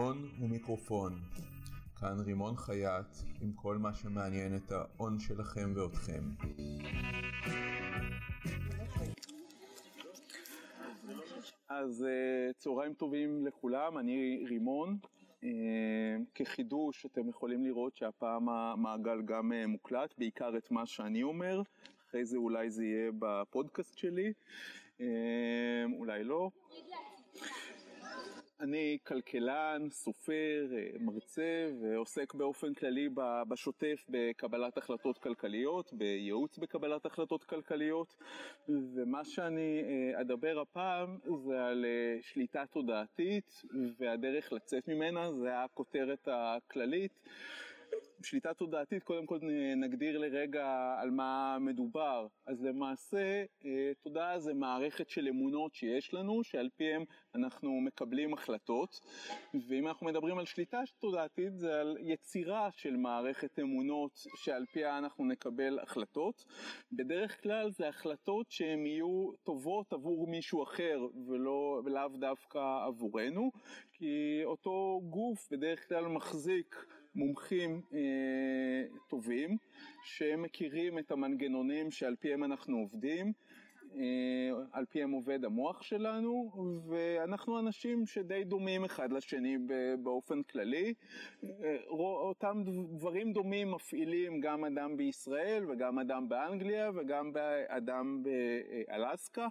הון ומיקרופון. כאן רימון חייט עם כל מה שמעניין את ההון שלכם ואתכם. אז אה, צהריים טובים לכולם, אני רימון. אה, כחידוש אתם יכולים לראות שהפעם המעגל גם אה, מוקלט, בעיקר את מה שאני אומר, אחרי זה אולי זה יהיה בפודקאסט שלי, אולי לא. אני כלכלן, סופר, מרצה ועוסק באופן כללי בשוטף בקבלת החלטות כלכליות, בייעוץ בקבלת החלטות כלכליות ומה שאני אה, אדבר הפעם זה על אה, שליטה תודעתית והדרך לצאת ממנה, זה הכותרת הכללית. שליטה תודעתית, קודם כל נגדיר לרגע על מה מדובר. אז למעשה, אה, תודעה זה מערכת של אמונות שיש לנו, שעל פיהם אנחנו מקבלים החלטות, ואם אנחנו מדברים על שליטה תודעתית, זה על יצירה של מערכת אמונות שעל פיה אנחנו נקבל החלטות. בדרך כלל זה החלטות שהן יהיו טובות עבור מישהו אחר ולא, ולאו דווקא עבורנו, כי אותו גוף בדרך כלל מחזיק מומחים אה, טובים שמכירים את המנגנונים שעל פיהם אנחנו עובדים על פיהם עובד המוח שלנו ואנחנו אנשים שדי דומים אחד לשני באופן כללי. אה, אותם דברים דומים מפעילים גם אדם בישראל וגם אדם באנגליה וגם אדם באלסקה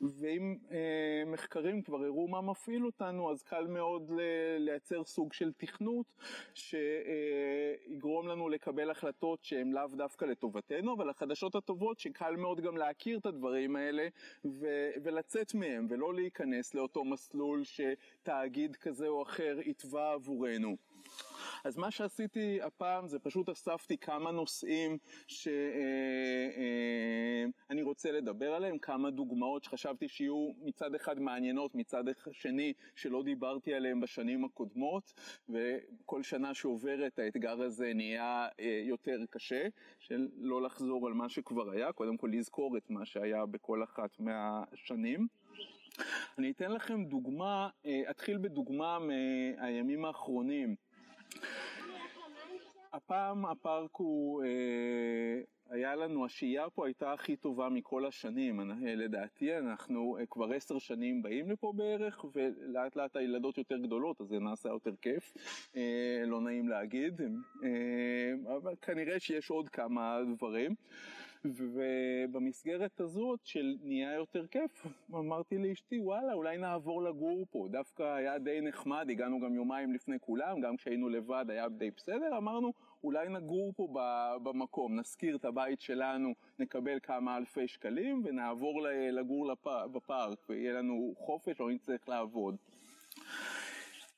ואם אה, מחקרים כבר הראו מה מפעיל אותנו אז קל מאוד לייצר סוג של תכנות שיגרום לנו לקבל החלטות שהן לאו דווקא לטובתנו אבל החדשות הטובות שקל מאוד גם להכיר את הדברים האלה ו- ולצאת מהם ולא להיכנס לאותו מסלול שתאגיד כזה או אחר יתבע עבורנו. אז מה שעשיתי הפעם זה פשוט אספתי כמה נושאים שאני אה, אה, רוצה לדבר עליהם, כמה דוגמאות שחשבתי שיהיו מצד אחד מעניינות, מצד שני שלא דיברתי עליהם בשנים הקודמות, וכל שנה שעוברת האתגר הזה נהיה אה, יותר קשה, של לא לחזור על מה שכבר היה, קודם כל לזכור את מה שהיה בכל אחת מהשנים. אני אתן לכם דוגמה, אתחיל בדוגמה מהימים האחרונים. הפעם הפארק הוא, אה, היה לנו, השהייה פה הייתה הכי טובה מכל השנים, לדעתי אנחנו אה, כבר עשר שנים באים לפה בערך, ולאט לאט הילדות יותר גדולות אז זה נעשה יותר כיף, אה, לא נעים להגיד, אה, אבל כנראה שיש עוד כמה דברים. ובמסגרת הזאת של נהיה יותר כיף, אמרתי לאשתי וואלה אולי נעבור לגור פה, דווקא היה די נחמד, הגענו גם יומיים לפני כולם, גם כשהיינו לבד היה די בסדר, אמרנו אולי נגור פה במקום, נשכיר את הבית שלנו, נקבל כמה אלפי שקלים ונעבור לגור בפארק ויהיה לנו חופש, לא נצטרך לעבוד.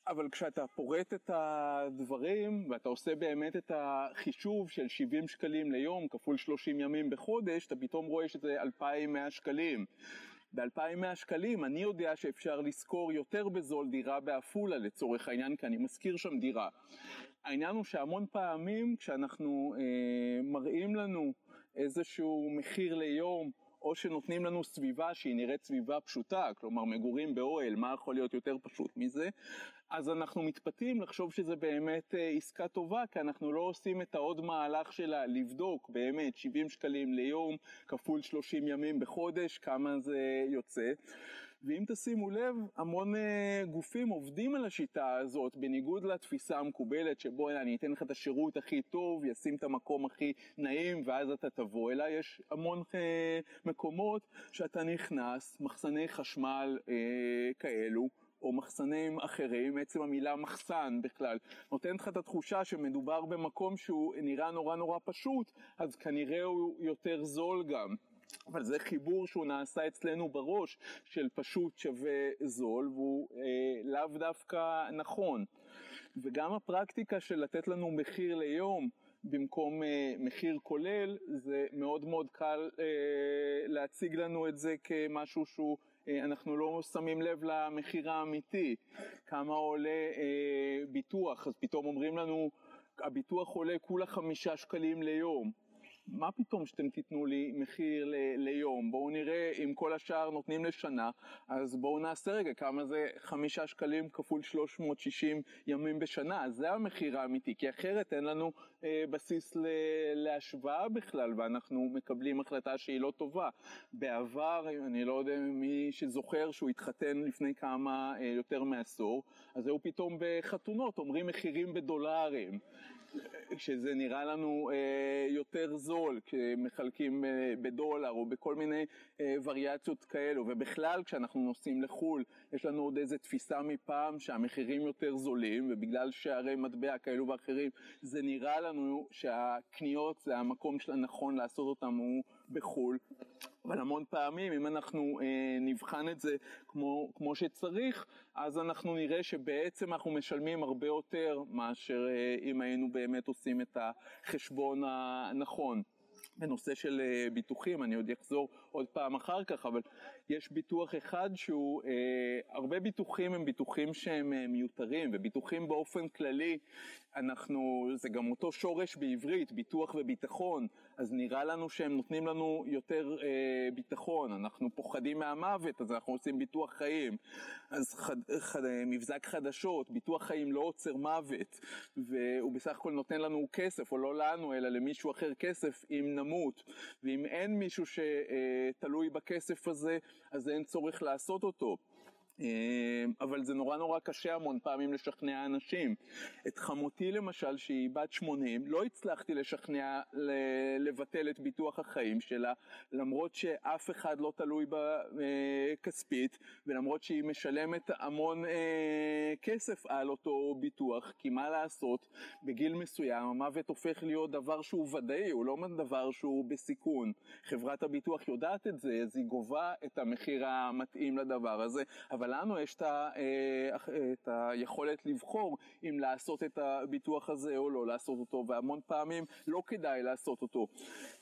אבל כשאתה פורט את הדברים ואתה עושה באמת את החישוב של 70 שקלים ליום כפול 30 ימים בחודש, אתה פתאום רואה שזה 2,100 שקלים. ב-2,100 שקלים אני יודע שאפשר לשכור יותר בזול דירה בעפולה לצורך העניין, כי אני משכיר שם דירה. העניין הוא שהמון פעמים כשאנחנו אה, מראים לנו איזשהו מחיר ליום, או שנותנים לנו סביבה שהיא נראית סביבה פשוטה, כלומר מגורים באוהל, מה יכול להיות יותר פשוט מזה? אז אנחנו מתפתים לחשוב שזה באמת אה, עסקה טובה, כי אנחנו לא עושים את העוד מהלך שלה לבדוק באמת 70 שקלים ליום כפול 30 ימים בחודש, כמה זה יוצא. ואם תשימו לב, המון אה, גופים עובדים על השיטה הזאת, בניגוד לתפיסה המקובלת שבו אני אתן לך את השירות הכי טוב, ישים את המקום הכי נעים ואז אתה תבוא אליי, יש המון אה, מקומות שאתה נכנס, מחסני חשמל כאלו. או מחסנים אחרים, עצם המילה מחסן בכלל, נותנת לך את התחושה שמדובר במקום שהוא נראה נורא נורא פשוט, אז כנראה הוא יותר זול גם. אבל זה חיבור שהוא נעשה אצלנו בראש של פשוט שווה זול והוא אה, לאו דווקא נכון. וגם הפרקטיקה של לתת לנו מחיר ליום במקום אה, מחיר כולל זה מאוד מאוד קל אה, להציג לנו את זה כמשהו שהוא אה, אנחנו לא שמים לב למחיר האמיתי, כמה עולה אה, ביטוח, אז פתאום אומרים לנו הביטוח עולה כולה חמישה שקלים ליום. מה פתאום שאתם תיתנו לי מחיר ל- ליום, בואו נראה אם כל השאר נותנים לשנה, אז בואו נעשה רגע כמה זה חמישה שקלים כפול 360 ימים בשנה, זה המחיר האמיתי, כי אחרת אין לנו אה, בסיס ל- להשוואה בכלל, ואנחנו מקבלים החלטה שהיא לא טובה. בעבר, אני לא יודע מי שזוכר שהוא התחתן לפני כמה, אה, יותר מעשור, אז היו פתאום בחתונות אומרים מחירים בדולרים. שזה נראה לנו אה, יותר זול כשמחלקים אה, בדולר או בכל מיני אה, וריאציות כאלו. ובכלל כשאנחנו נוסעים לחו"ל יש לנו עוד איזה תפיסה מפעם שהמחירים יותר זולים ובגלל שערי מטבע כאלו ואחרים זה נראה לנו שהקניות זה המקום הנכון לעשות אותם הוא בחו"ל אבל המון פעמים אם אנחנו אה, נבחן את זה כמו, כמו שצריך אז אנחנו נראה שבעצם אנחנו משלמים הרבה יותר מאשר אה, אם היינו באמת עושים את החשבון הנכון. בנושא של אה, ביטוחים, אני עוד אחזור עוד פעם אחר כך, אבל יש ביטוח אחד שהוא, אה, הרבה ביטוחים הם ביטוחים שהם אה, מיותרים, וביטוחים באופן כללי, אנחנו, זה גם אותו שורש בעברית, ביטוח וביטחון, אז נראה לנו שהם נותנים לנו יותר אה, ביטחון, אנחנו פוחדים מהמוות, אז אנחנו עושים ביטוח חיים, אז חד, חד, מבזק חדשות, ביטוח חיים לא עוצר מוות, והוא בסך הכל נותן לנו כסף, או לא לנו, אלא למישהו אחר כסף, אם נמות, ואם אין מישהו שתלוי בכסף הזה, אז אין צורך לעשות אותו. אמ, אבל זה נורא נורא קשה המון פעמים לשכנע אנשים. את חמותי למשל, שהיא בת 80, לא הצלחתי לשכנע לבטל את ביטוח החיים שלה, למרות שאף אחד לא תלוי בה אה, כספית, ולמרות שהיא משלמת המון אה, כסף על אותו ביטוח, כי מה לעשות, בגיל מסוים המוות הופך להיות דבר שהוא ודאי, הוא לא דבר שהוא בסיכון. חברת הביטוח יודעת את זה, אז היא גובה את המחיר המתאים לדבר הזה, אבל לנו יש את, ה, אה, את היכולת לבחור אם לעשות את הביטוח הזה או לא לעשות אותו, והמון פעמים לא כדאי לעשות אותו.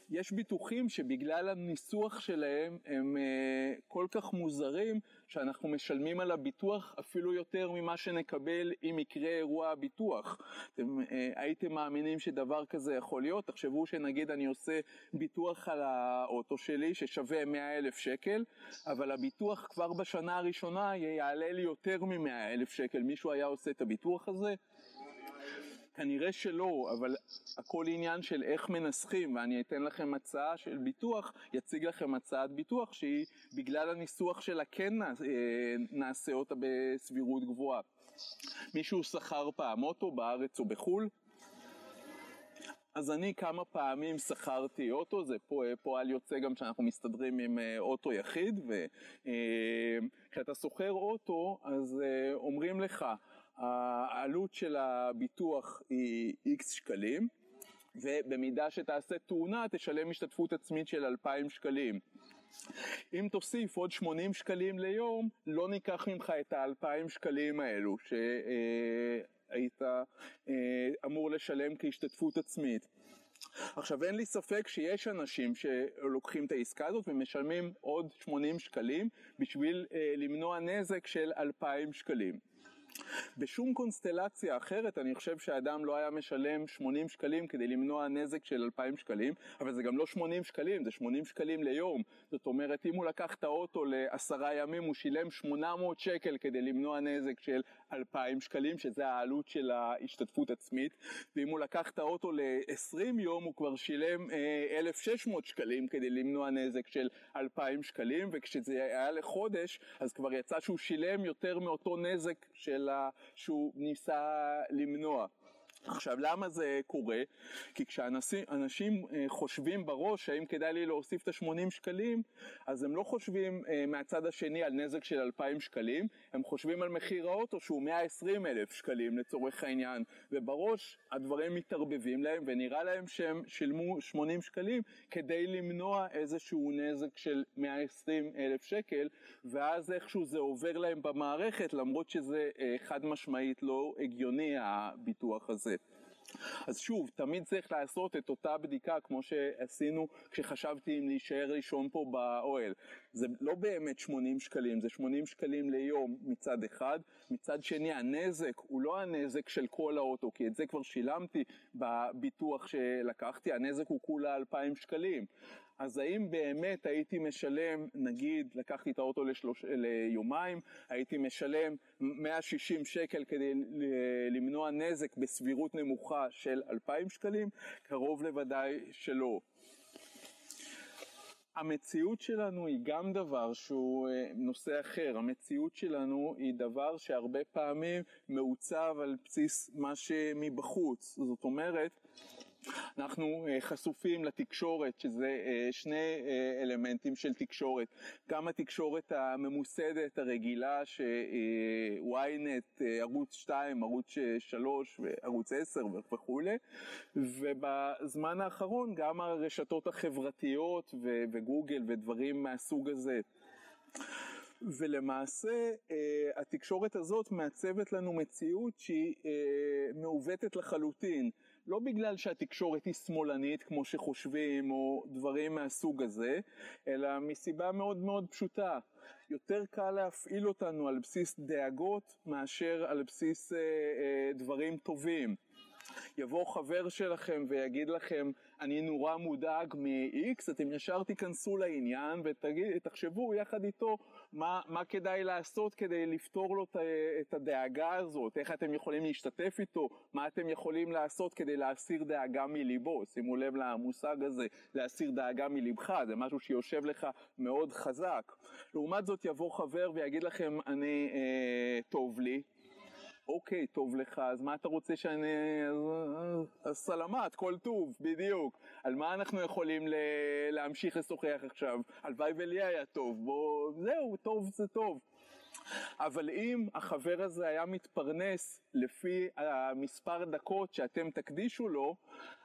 יש ביטוחים שבגלל הניסוח שלהם הם אה, כל כך מוזרים שאנחנו משלמים על הביטוח אפילו יותר ממה שנקבל אם יקרה אירוע הביטוח. אתם אה, הייתם מאמינים שדבר כזה יכול להיות? תחשבו שנגיד אני עושה ביטוח על האוטו שלי ששווה 100 אלף שקל, אבל הביטוח כבר בשנה הראשונה יעלה לי יותר מ-100 אלף שקל. מישהו היה עושה את הביטוח הזה? כנראה שלא, אבל הכל עניין של איך מנסחים, ואני אתן לכם הצעה של ביטוח, יציג לכם הצעת ביטוח שהיא בגלל הניסוח שלה כן אה, נעשה אותה בסבירות גבוהה. מישהו שכר פעם אוטו בארץ או בחו"ל? אז אני כמה פעמים שכרתי אוטו, זה פועל יוצא גם שאנחנו מסתדרים עם אה, אוטו יחיד, וכשאתה שוכר אוטו אז אה, אומרים לך העלות של הביטוח היא איקס שקלים, ובמידה שתעשה תאונה תשלם השתתפות עצמית של 2,000 שקלים. אם תוסיף עוד 80 שקלים ליום, לא ניקח ממך את ה-2,000 שקלים האלו שהיית אה, אמור לשלם כהשתתפות עצמית. עכשיו אין לי ספק שיש אנשים שלוקחים את העסקה הזאת ומשלמים עוד 80 שקלים בשביל אה, למנוע נזק של 2,000 שקלים. בשום קונסטלציה אחרת אני חושב שאדם לא היה משלם 80 שקלים כדי למנוע נזק של 2,000 שקלים, אבל זה גם לא 80 שקלים, זה 80 שקלים ליום. זאת אומרת, אם הוא לקח את האוטו לעשרה ימים, הוא שילם 800 שקל כדי למנוע נזק של 2,000 שקלים, שזה העלות של ההשתתפות עצמית, ואם הוא לקח את האוטו ל-20 יום, הוא כבר שילם אה, 1,600 שקלים כדי למנוע נזק של 2,000 שקלים, וכשזה היה לחודש, אז כבר יצא שהוא שילם יותר מאותו נזק של ה... שהוא ניסה למנוע. עכשיו למה זה קורה? כי כשאנשים אה, חושבים בראש האם כדאי לי להוסיף את ה-80 שקלים אז הם לא חושבים אה, מהצד השני על נזק של 2,000 שקלים הם חושבים על מחיר האוטו שהוא 120 אלף שקלים לצורך העניין ובראש הדברים מתערבבים להם ונראה להם שהם שילמו 80 שקלים כדי למנוע איזשהו נזק של 120 אלף שקל ואז איכשהו זה עובר להם במערכת למרות שזה אה, חד משמעית לא הגיוני הביטוח הזה הזה. אז שוב, תמיד צריך לעשות את אותה בדיקה כמו שעשינו כשחשבתי אם להישאר לישון פה באוהל. זה לא באמת 80 שקלים, זה 80 שקלים ליום מצד אחד, מצד שני הנזק הוא לא הנזק של כל האוטו, כי את זה כבר שילמתי בביטוח שלקחתי, הנזק הוא כולה 2,000 שקלים. אז האם באמת הייתי משלם, נגיד לקחתי את האוטו לשלוש, ליומיים, הייתי משלם 160 שקל כדי למנוע נזק בסבירות נמוכה של 2,000 שקלים? קרוב לוודאי שלא. המציאות שלנו היא גם דבר שהוא אה, נושא אחר, המציאות שלנו היא דבר שהרבה פעמים מעוצב על בסיס מה שמבחוץ, זאת אומרת אנחנו אה, חשופים לתקשורת, שזה אה, שני אה, אלמנטים של תקשורת, גם התקשורת הממוסדת הרגילה ש-ynet, ערוץ 2, ערוץ 3 וערוץ 10 וכולי, ובזמן האחרון גם הרשתות החברתיות וגוגל ודברים מהסוג הזה. ולמעשה התקשורת הזאת מעצבת לנו מציאות שהיא מעוותת לחלוטין. לא בגלל שהתקשורת היא שמאלנית כמו שחושבים או דברים מהסוג הזה, אלא מסיבה מאוד מאוד פשוטה. יותר קל להפעיל אותנו על בסיס דאגות מאשר על בסיס אה, אה, דברים טובים. יבוא חבר שלכם ויגיד לכם אני נורא מודאג מ-X, אתם ישר תיכנסו לעניין ותחשבו יחד איתו מה, מה כדאי לעשות כדי לפתור לו את הדאגה הזאת, איך אתם יכולים להשתתף איתו, מה אתם יכולים לעשות כדי להסיר דאגה מליבו, שימו לב למושג הזה, להסיר דאגה מלבך, זה משהו שיושב לך מאוד חזק. לעומת זאת יבוא חבר ויגיד לכם אני אה, טוב לי, אוקיי, טוב לך, אז מה אתה רוצה שאני... אז סלמת, כל טוב, בדיוק. על מה אנחנו יכולים ל... להמשיך לשוחח עכשיו? הלוואי ולי היה טוב, בוא... זהו, טוב זה טוב. אבל אם החבר הזה היה מתפרנס לפי המספר דקות שאתם תקדישו לו,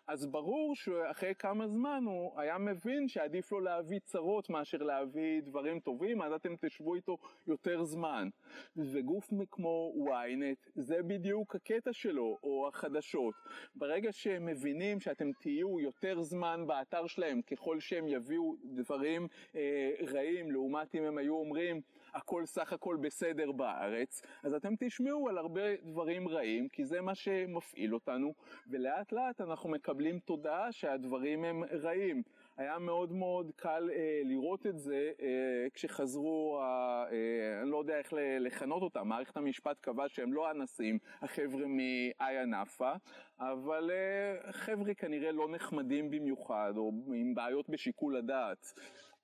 אז ברור שאחרי כמה זמן הוא היה מבין שעדיף לו להביא צרות מאשר להביא דברים טובים, אז אתם תשבו איתו יותר זמן. וגוף כמו ynet זה בדיוק הקטע שלו, או החדשות. ברגע שהם מבינים שאתם תהיו יותר זמן באתר שלהם ככל שהם יביאו דברים אה, רעים, לעומת אם הם היו אומרים הכל סך הכל בסדר בארץ, אז אתם תשמעו על הרבה דברים רעים, כי זה מה שמפעיל אותנו, ולאט לאט אנחנו מקבלים תודעה שהדברים הם רעים. היה מאוד מאוד קל אה, לראות את זה אה, כשחזרו, אה, אה, אני לא יודע איך לכנות אותם, מערכת המשפט קבעה שהם לא אנסים, החבר'ה מאיה נאפה, אבל אה, חבר'ה כנראה לא נחמדים במיוחד, או עם בעיות בשיקול הדעת.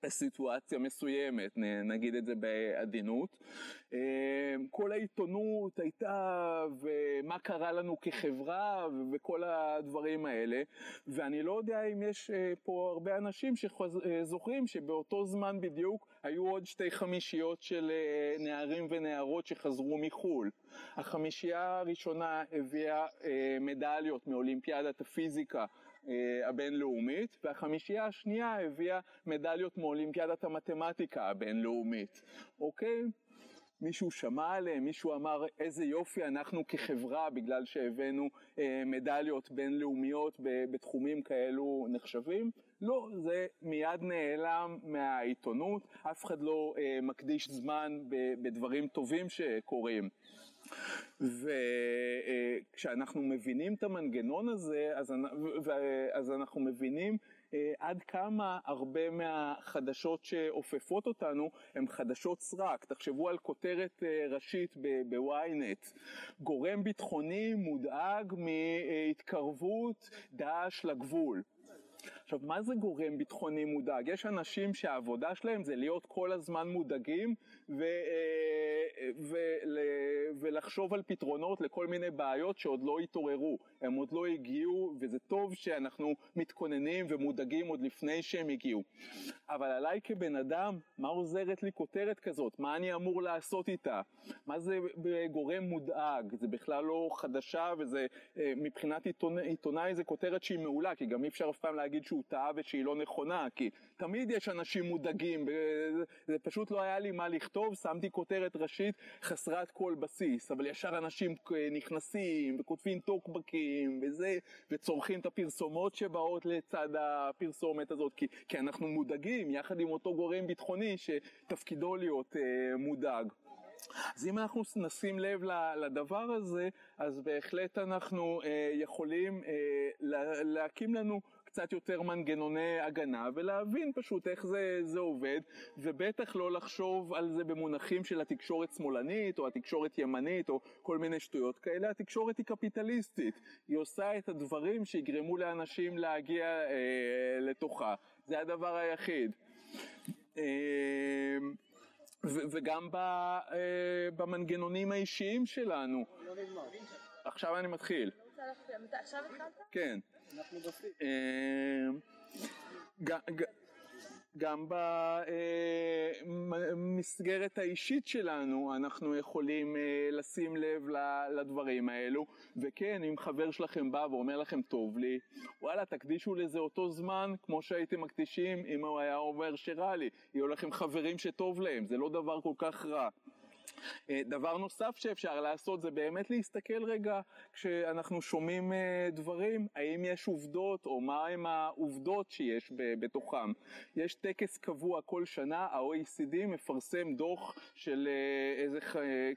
סיטואציה מסוימת, נגיד את זה בעדינות. אמ, כל העיתונות הייתה ומה קרה לנו כחברה וכל הדברים האלה, ואני לא יודע אם יש אה, פה הרבה אנשים שזוכרים שבאותו זמן בדיוק היו עוד שתי חמישיות של אה, נערים ונערות שחזרו מחו"ל. החמישייה הראשונה הביאה אה, מדליות מאולימפיאדת הפיזיקה אה, הבינלאומית, והחמישייה השנייה הביאה מדליות מאולימפיאדת המתמטיקה הבינלאומית, אוקיי? מישהו שמע עליהם, מישהו אמר איזה יופי אנחנו כחברה בגלל שהבאנו אה, מדליות בינלאומיות בתחומים כאלו נחשבים? לא, זה מיד נעלם מהעיתונות, אף אחד לא אה, מקדיש זמן בדברים טובים שקורים. וכשאנחנו מבינים את המנגנון הזה, אז, אז אנחנו מבינים אה, עד כמה הרבה מהחדשות שאופפות אותנו הן חדשות סרק. תחשבו על כותרת אה, ראשית בוויינט, גורם ביטחוני מודאג מהתקרבות דאעש לגבול. עכשיו, מה זה גורם ביטחוני מודאג? יש אנשים שהעבודה שלהם זה להיות כל הזמן מודאגים ו, אה, ו, ו, ולחשוב על פתרונות לכל מיני בעיות שעוד לא התעוררו. הם עוד לא הגיעו, וזה טוב שאנחנו מתכוננים ומודאגים עוד לפני שהם הגיעו. אבל עליי כבן אדם, מה עוזרת לי כותרת כזאת? מה אני אמור לעשות איתה? מה זה גורם מודאג? זה בכלל לא חדשה, וזה אה, מבחינת עיתונאי זה כותרת שהיא מעולה, כי גם אי אפשר אף פעם להגיד שהוא שהוא טעה ושהיא לא נכונה, כי תמיד יש אנשים מודאגים, זה פשוט לא היה לי מה לכתוב, שמתי כותרת ראשית חסרת כל בסיס, אבל ישר אנשים נכנסים וכותבים טוקבקים וזה, וצורכים את הפרסומות שבאות לצד הפרסומת הזאת, כי, כי אנחנו מודאגים יחד עם אותו גורם ביטחוני שתפקידו להיות אה, מודאג. אז אם אנחנו נשים לב לדבר הזה, אז בהחלט אנחנו אה, יכולים אה, להקים לנו קצת יותר מנגנוני הגנה ולהבין פשוט איך זה, זה עובד ובטח לא לחשוב על זה במונחים של התקשורת שמאלנית או התקשורת ימנית או כל מיני שטויות כאלה, התקשורת היא קפיטליסטית, היא עושה את הדברים שיגרמו לאנשים להגיע אה, לתוכה, זה הדבר היחיד. אה, וגם אה, במנגנונים האישיים שלנו. עכשיו אני מתחיל. עכשיו התחלת? כן. אה, גם במסגרת האישית שלנו אנחנו יכולים אה, לשים לב לדברים האלו. וכן אם חבר שלכם בא ואומר לכם טוב לי וואלה תקדישו לזה אותו זמן כמו שהייתם מקדישים אם הוא היה אומר שרע לי. יהיו לכם חברים שטוב להם זה לא דבר כל כך רע. אה, דבר נוסף שאפשר לעשות זה באמת להסתכל רגע כשאנחנו שומעים אה, דברים, האם יש עובדות או מהם העובדות שיש בתוכם. יש טקס קבוע כל שנה, ה-OECD מפרסם דוח של אה, איזה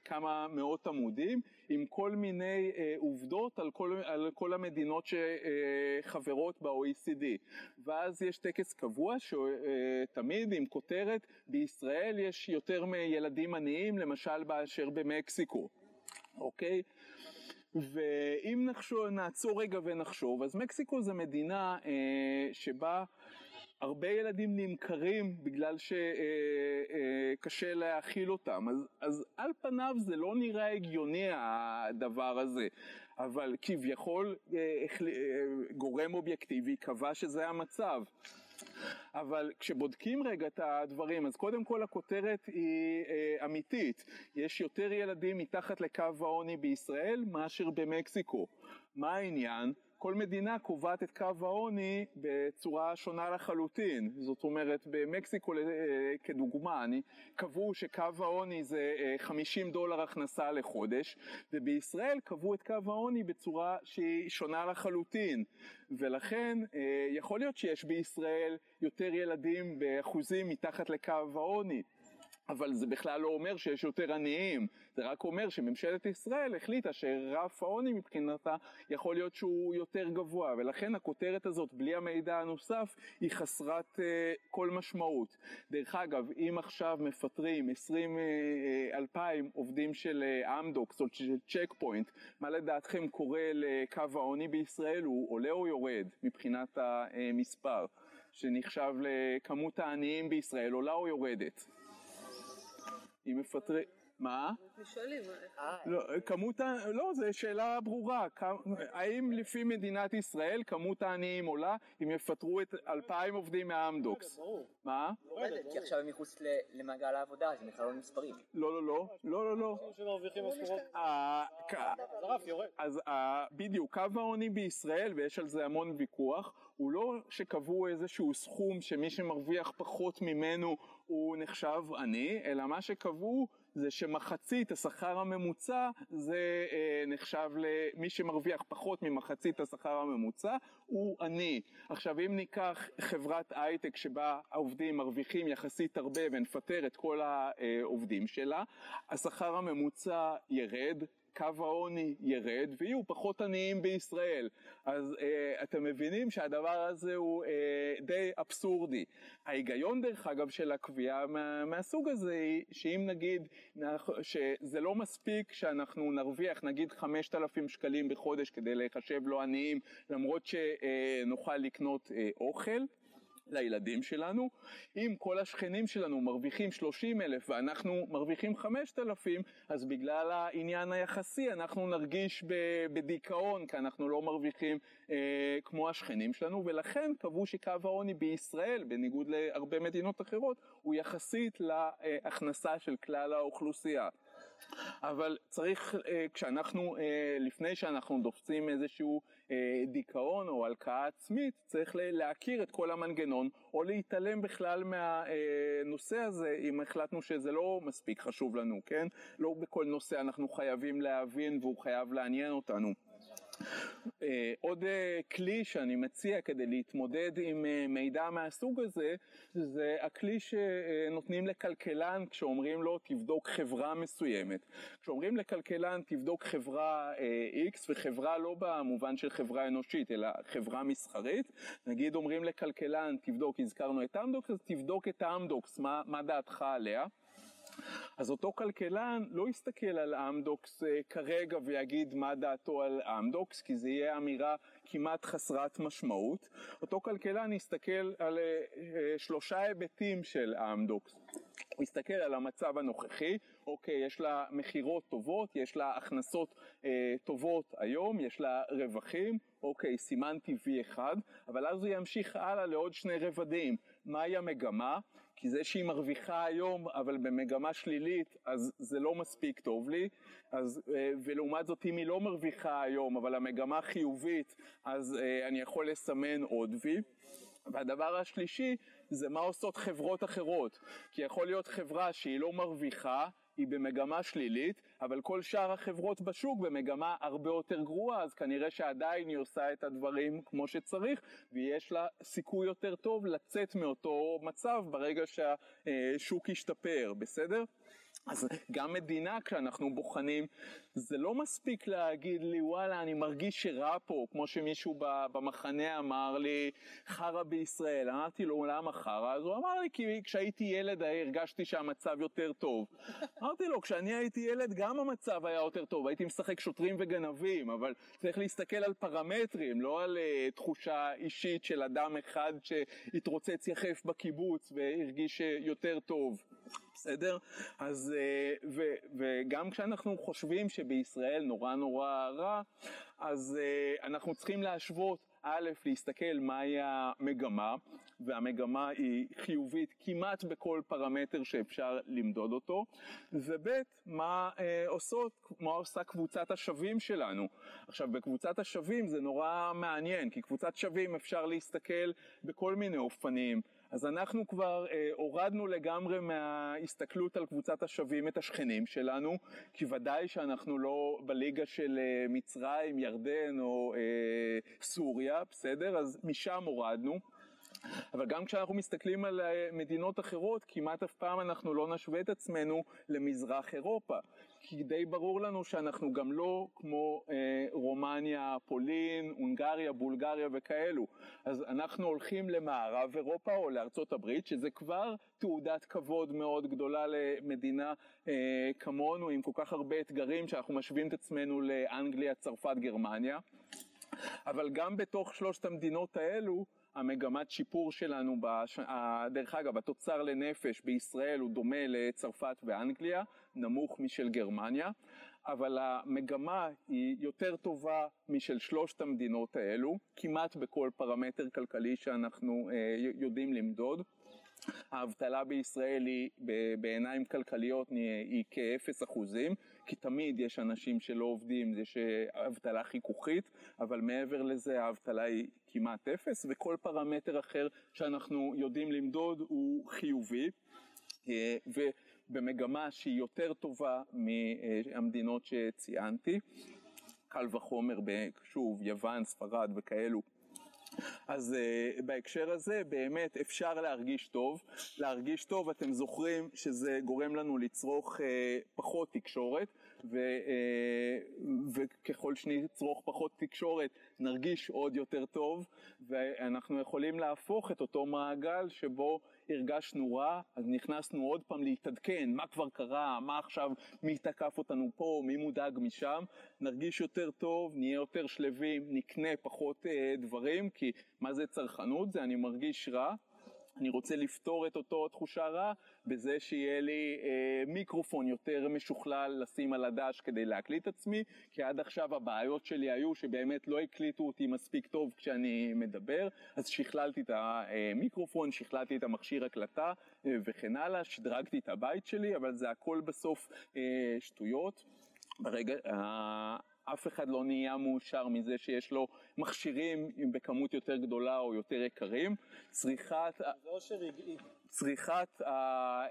כמה מאות עמודים עם כל מיני עובדות על כל, על כל המדינות שחברות ב-OECD. ואז יש טקס קבוע שתמיד עם כותרת, בישראל יש יותר מילדים עניים, למשל באשר במקסיקו, אוקיי? ואם נחשוב, נעצור רגע ונחשוב, אז מקסיקו זה מדינה אה, שבה הרבה ילדים נמכרים בגלל שקשה אה, אה, להאכיל אותם, אז, אז על פניו זה לא נראה הגיוני הדבר הזה, אבל כביכול אה, גורם אובייקטיבי קבע שזה המצב. אבל כשבודקים רגע את הדברים, אז קודם כל הכותרת היא אה, אמיתית. יש יותר ילדים מתחת לקו העוני בישראל מאשר במקסיקו. מה העניין? כל מדינה קובעת את קו העוני בצורה שונה לחלוטין. זאת אומרת, במקסיקו אה, כדוגמה, אני, קבעו שקו העוני זה 50 אה, דולר הכנסה לחודש, ובישראל קבעו את קו העוני בצורה שהיא שונה לחלוטין. ולכן אה, יכול להיות שיש בישראל יותר ילדים באחוזים מתחת לקו העוני. אבל זה בכלל לא אומר שיש יותר עניים, זה רק אומר שממשלת ישראל החליטה שרף העוני מבחינתה יכול להיות שהוא יותר גבוה, ולכן הכותרת הזאת בלי המידע הנוסף היא חסרת uh, כל משמעות. דרך אגב, אם עכשיו מפטרים 20 uh, אלפיים עובדים של אה, אמדוקס או של צ'ק פוינט, מה לדעתכם קורה לקו העוני בישראל? הוא עולה או יורד מבחינת המספר, שנחשב לכמות העניים בישראל, עולה או יורדת? אם מפטרים... מה? שואלים. אה. לא, כמות ה... לא, זו שאלה ברורה. האם לפי מדינת ישראל כמות העניים עולה אם יפטרו את אלפיים עובדים מהאמדוקס? ברור. מה? יורדת, כי עכשיו הם מחוץ למעגל העבודה, אז הם בכלל לא נספרים. לא, לא, לא. לא, לא, לא. אה. אז בדיוק, קו העוני בישראל, ויש על זה המון ויכוח, הוא לא שקבעו איזשהו סכום שמי שמרוויח פחות ממנו הוא נחשב עני, אלא מה שקבעו זה שמחצית השכר הממוצע זה אה, נחשב למי שמרוויח פחות ממחצית השכר הממוצע הוא עני. עכשיו אם ניקח חברת הייטק שבה העובדים מרוויחים יחסית הרבה ונפטר את כל העובדים שלה, השכר הממוצע ירד, קו העוני ירד ויהיו פחות עניים בישראל. אז אה, אתם מבינים שהדבר הזה הוא אה, די אבסורדי. ההיגיון דרך אגב של הקביעה מה, מהסוג הזה היא שאם נגיד שזה לא מספיק שאנחנו נרוויח נגיד 5,000 שקלים בחודש כדי לחשב לא עניים למרות שנוכל לקנות אה, אוכל לילדים שלנו. אם כל השכנים שלנו מרוויחים 30 אלף ואנחנו מרוויחים 5,000, אז בגלל העניין היחסי אנחנו נרגיש בדיכאון, כי אנחנו לא מרוויחים אה, כמו השכנים שלנו, ולכן קבעו שקו העוני בישראל, בניגוד להרבה מדינות אחרות, הוא יחסית להכנסה של כלל האוכלוסייה. אבל צריך, אה, כשאנחנו, אה, לפני שאנחנו דופצים איזשהו דיכאון או הלקאה עצמית, צריך להכיר את כל המנגנון, או להתעלם בכלל מהנושא הזה, אם החלטנו שזה לא מספיק חשוב לנו, כן? לא בכל נושא אנחנו חייבים להבין והוא חייב לעניין אותנו. אה, עוד אה, כלי שאני מציע כדי להתמודד עם אה, מידע מהסוג הזה, זה הכלי שנותנים לכלכלן כשאומרים לו תבדוק חברה מסוימת. כשאומרים לכלכלן תבדוק חברה X וחברה לא במובן של חברה אנושית אלא חברה מסחרית, נגיד אומרים לכלכלן תבדוק, הזכרנו את אמדוקס, אז תבדוק את אמדוקס, מה, מה דעתך עליה? אז אותו כלכלן לא יסתכל על אמדוקס אה, כרגע ויגיד מה דעתו על אמדוקס, כי זה יהיה אמירה כמעט חסרת משמעות. אותו כלכלן יסתכל על אה, אה, שלושה היבטים של אמדוקס. הוא יסתכל על המצב הנוכחי, אוקיי, יש לה מכירות טובות, יש לה הכנסות אה, טובות היום, יש לה רווחים, אוקיי, סימנתי V1, אבל אז הוא ימשיך הלאה לעוד שני רבדים. מהי המגמה? כי זה שהיא מרוויחה היום אבל במגמה שלילית אז זה לא מספיק טוב לי. אז, אה, ולעומת זאת אם היא לא מרוויחה היום אבל המגמה חיובית אז אה, אני יכול לסמן עוד וי. והדבר השלישי זה מה עושות חברות אחרות. כי יכול להיות חברה שהיא לא מרוויחה היא במגמה שלילית, אבל כל שאר החברות בשוק במגמה הרבה יותר גרועה, אז כנראה שעדיין היא עושה את הדברים כמו שצריך, ויש לה סיכוי יותר טוב לצאת מאותו מצב ברגע שהשוק ישתפר, בסדר? אז גם מדינה כשאנחנו בוחנים, זה לא מספיק להגיד לי וואלה אני מרגיש שרע פה, כמו שמישהו במחנה אמר לי חרא בישראל, אמרתי לו למה חרא? אז הוא אמר לי כי כשהייתי ילד הרגשתי שהמצב יותר טוב. אמרתי לו כשאני הייתי ילד גם המצב היה יותר טוב, הייתי משחק שוטרים וגנבים, אבל צריך להסתכל על פרמטרים, לא על uh, תחושה אישית של אדם אחד שהתרוצץ יחף בקיבוץ והרגיש יותר טוב. בסדר? אז אה, ו, וגם כשאנחנו חושבים שבישראל נורא נורא רע, אז אה, אנחנו צריכים להשוות א', להסתכל מהי המגמה, והמגמה היא חיובית כמעט בכל פרמטר שאפשר למדוד אותו, וב', מה אה, עושות, מה עושה קבוצת השווים שלנו. עכשיו בקבוצת השווים זה נורא מעניין, כי קבוצת שווים אפשר להסתכל בכל מיני אופנים. אז אנחנו כבר אה, הורדנו לגמרי מההסתכלות על קבוצת השווים את השכנים שלנו, כי ודאי שאנחנו לא בליגה של אה, מצרים, ירדן או אה, סוריה, בסדר? אז משם הורדנו. אבל גם כשאנחנו מסתכלים על אה, מדינות אחרות, כמעט אף פעם אנחנו לא נשווה את עצמנו למזרח אירופה. כי די ברור לנו שאנחנו גם לא כמו אה, רומניה, פולין, הונגריה, בולגריה וכאלו. אז אנחנו הולכים למערב אירופה או לארצות הברית, שזה כבר תעודת כבוד מאוד גדולה למדינה אה, כמונו, עם כל כך הרבה אתגרים שאנחנו משווים את עצמנו לאנגליה, צרפת, גרמניה. אבל גם בתוך שלושת המדינות האלו, המגמת שיפור שלנו, בש... דרך אגב, התוצר לנפש בישראל הוא דומה לצרפת ואנגליה, נמוך משל גרמניה, אבל המגמה היא יותר טובה משל שלושת המדינות האלו, כמעט בכל פרמטר כלכלי שאנחנו אה, יודעים למדוד. האבטלה בישראל היא בעיניים כלכליות היא כאפס אחוזים, כי תמיד יש אנשים שלא עובדים, יש אבטלה חיכוכית, אבל מעבר לזה האבטלה היא כמעט אפס, וכל פרמטר אחר שאנחנו יודעים למדוד הוא חיובי. אה, ובמגמה שהיא יותר טובה מהמדינות שציינתי, קל וחומר, שוב, יוון, ספרד וכאלו אז uh, בהקשר הזה באמת אפשר להרגיש טוב. להרגיש טוב, אתם זוכרים שזה גורם לנו לצרוך uh, פחות תקשורת, ו, uh, וככל שנצרוך פחות תקשורת נרגיש עוד יותר טוב, ואנחנו יכולים להפוך את אותו מעגל שבו הרגשנו רע, אז נכנסנו עוד פעם להתעדכן, מה כבר קרה, מה עכשיו, מי תקף אותנו פה, מי מודאג משם, נרגיש יותר טוב, נהיה יותר שלווים, נקנה פחות אה, דברים, כי מה זה צרכנות? זה אני מרגיש רע. אני רוצה לפתור את אותו תחושה רע בזה שיהיה לי אה, מיקרופון יותר משוכלל לשים על הדש כדי להקליט עצמי, כי עד עכשיו הבעיות שלי היו שבאמת לא הקליטו אותי מספיק טוב כשאני מדבר, אז שכללתי את המיקרופון, שכללתי את המכשיר הקלטה אה, וכן הלאה, שדרגתי את הבית שלי, אבל זה הכל בסוף אה, שטויות. ברגע, אה, אף אחד לא נהיה מאושר מזה שיש לו מכשירים בכמות יותר גדולה או יותר יקרים. צריכת, זה אושר רגעי. צריכת, ה-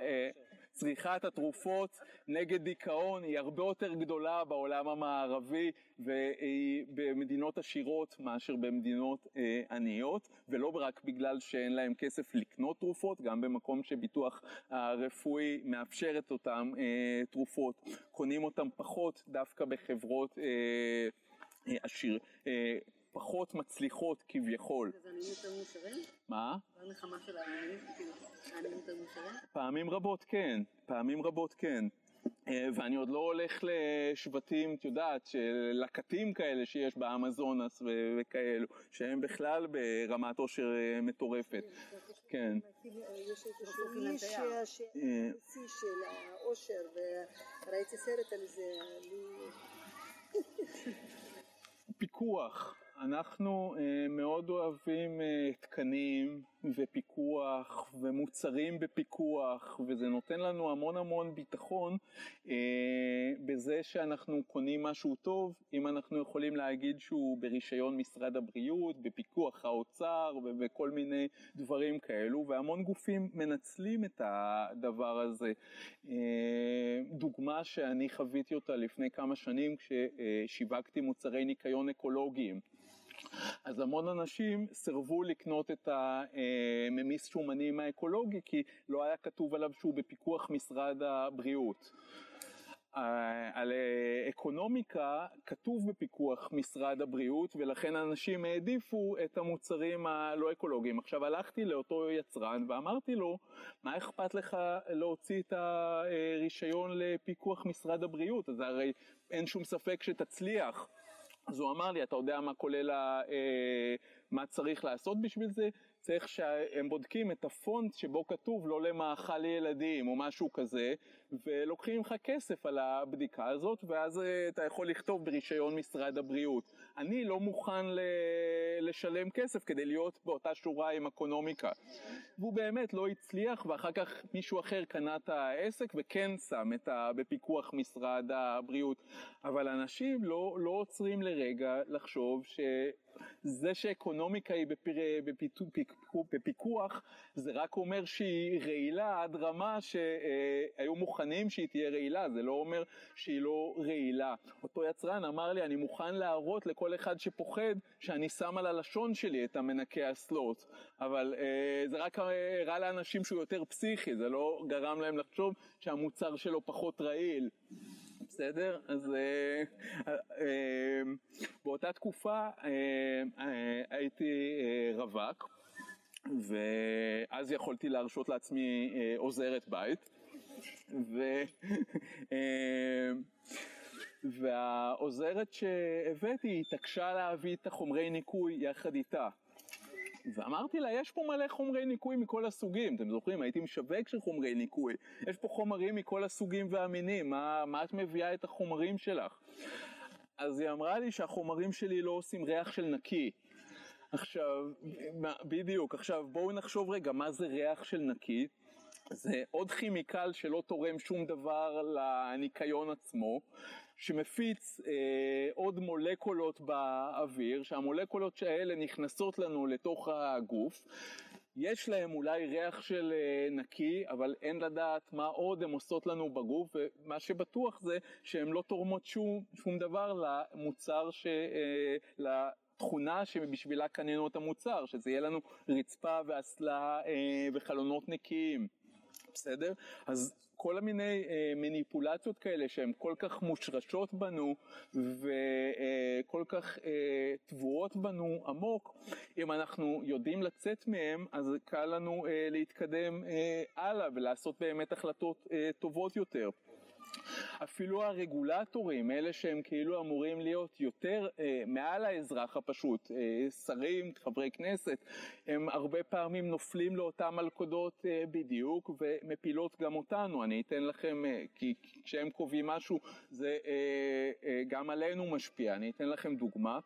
אה, צריכת התרופות נגד דיכאון היא הרבה יותר גדולה בעולם המערבי והיא במדינות עשירות מאשר במדינות אה, עניות ולא רק בגלל שאין להם כסף לקנות תרופות, גם במקום שביטוח הרפואי מאפשר את אותן אה, תרופות, קונים אותן פחות דווקא בחברות אה, אה, עשיר, אה, פחות מצליחות כביכול. אז העניים יותר מאושרים? מה? זו הנחמה של העניים? כאילו, העניים יותר מאושרים? פעמים רבות כן, פעמים רבות כן. אה, ואני עוד לא הולך לשבטים, את יודעת, של לקטים כאלה שיש באמזונס ו- וכאלו, שהם בכלל ברמת עושר אה, מטורפת. כן. כאילו, יש איזשהו איש אה, של האושר, וראיתי סרט על זה, פיקוח. אנחנו אה, מאוד אוהבים אה, תקנים ופיקוח ומוצרים בפיקוח וזה נותן לנו המון המון ביטחון אה, בזה שאנחנו קונים משהו טוב אם אנחנו יכולים להגיד שהוא ברישיון משרד הבריאות, בפיקוח האוצר ובכל מיני דברים כאלו והמון גופים מנצלים את הדבר הזה. אה, דוגמה שאני חוויתי אותה לפני כמה שנים כששיווקתי מוצרי ניקיון אקולוגיים. אז המון אנשים סירבו לקנות את הממיס שומנים האקולוגי כי לא היה כתוב עליו שהוא בפיקוח משרד הבריאות. אה, על אה, אקונומיקה כתוב בפיקוח משרד הבריאות ולכן אנשים העדיפו את המוצרים הלא אקולוגיים. עכשיו הלכתי לאותו יצרן ואמרתי לו מה אכפת לך להוציא את הרישיון לפיקוח משרד הבריאות אז הרי אין שום ספק שתצליח. אז הוא אמר לי, אתה יודע מה כולל, ה, אה, מה צריך לעשות בשביל זה? צריך שהם בודקים את הפונט שבו כתוב לא למאכל לילדים או משהו כזה, ולוקחים ממך כסף על הבדיקה הזאת, ואז אה, אתה יכול לכתוב ברישיון משרד הבריאות. אני לא מוכן ל- לשלם כסף כדי להיות באותה שורה עם אקונומיקה. והוא באמת לא הצליח, ואחר כך מישהו אחר קנה את העסק וכן שם את ה... בפיקוח משרד הבריאות. אבל אנשים לא, לא עוצרים לרגע לחשוב ש... זה שאקונומיקה היא בפיר... בפיתו... פיקו... בפיקוח זה רק אומר שהיא רעילה עד רמה שהיו מוכנים שהיא תהיה רעילה, זה לא אומר שהיא לא רעילה. אותו יצרן אמר לי אני מוכן להראות לכל אחד שפוחד שאני שם על הלשון שלי את המנקה אסלות, אבל אה, זה רק הראה לאנשים שהוא יותר פסיכי, זה לא גרם להם לחשוב שהמוצר שלו פחות רעיל. בסדר? אז אה, אה, באותה תקופה אה, אה, הייתי אה, רווק, ואז יכולתי להרשות לעצמי אה, עוזרת בית. ו... אה, והעוזרת שהבאתי התעקשה להביא את החומרי ניקוי יחד איתה. ואמרתי לה, יש פה מלא חומרי ניקוי מכל הסוגים, אתם זוכרים, הייתי משווק של חומרי ניקוי, יש פה חומרים מכל הסוגים והמינים, מה, מה את מביאה את החומרים שלך? אז היא אמרה לי שהחומרים שלי לא עושים ריח של נקי. עכשיו, בדיוק, עכשיו בואו נחשוב רגע, מה זה ריח של נקי? זה עוד כימיקל שלא תורם שום דבר לניקיון עצמו, שמפיץ אה, עוד מולקולות באוויר, שהמולקולות האלה נכנסות לנו לתוך הגוף. יש להם אולי ריח של אה, נקי, אבל אין לדעת מה עוד הן עושות לנו בגוף, ומה שבטוח זה שהן לא תורמות שום, שום דבר למוצר, ש, אה, לתכונה שבשבילה קנינו את המוצר, שזה יהיה לנו רצפה ואסלה אה, וחלונות נקיים. בסדר? אז כל המיני אה, מניפולציות כאלה שהן כל כך מושרשות בנו וכל כך אה, טבועות בנו עמוק, אם אנחנו יודעים לצאת מהן, אז קל לנו אה, להתקדם אה, הלאה ולעשות באמת החלטות אה, טובות יותר. אפילו הרגולטורים, אלה שהם כאילו אמורים להיות יותר אה, מעל האזרח הפשוט, אה, שרים, חברי כנסת, הם הרבה פעמים נופלים לאותן מלכודות אה, בדיוק ומפילות גם אותנו. אני אתן לכם, אה, כי כשהם קובעים משהו זה אה, אה, גם עלינו משפיע. אני אתן לכם דוגמה.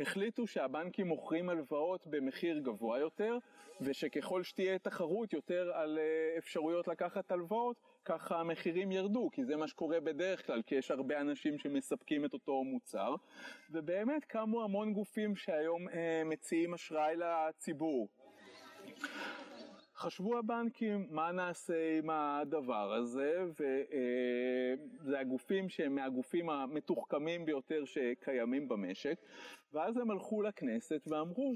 החליטו שהבנקים מוכרים הלוואות במחיר גבוה יותר ושככל שתהיה תחרות יותר על אה, אפשרויות לקחת הלוואות ככה המחירים ירדו כי זה מה שקורה בדרך כלל כי יש הרבה אנשים שמספקים את אותו מוצר. ובאמת קמו המון גופים שהיום אה, מציעים אשראי לציבור חשבו הבנקים מה נעשה עם הדבר הזה וזה הגופים שהם מהגופים המתוחכמים ביותר שקיימים במשק ואז הם הלכו לכנסת ואמרו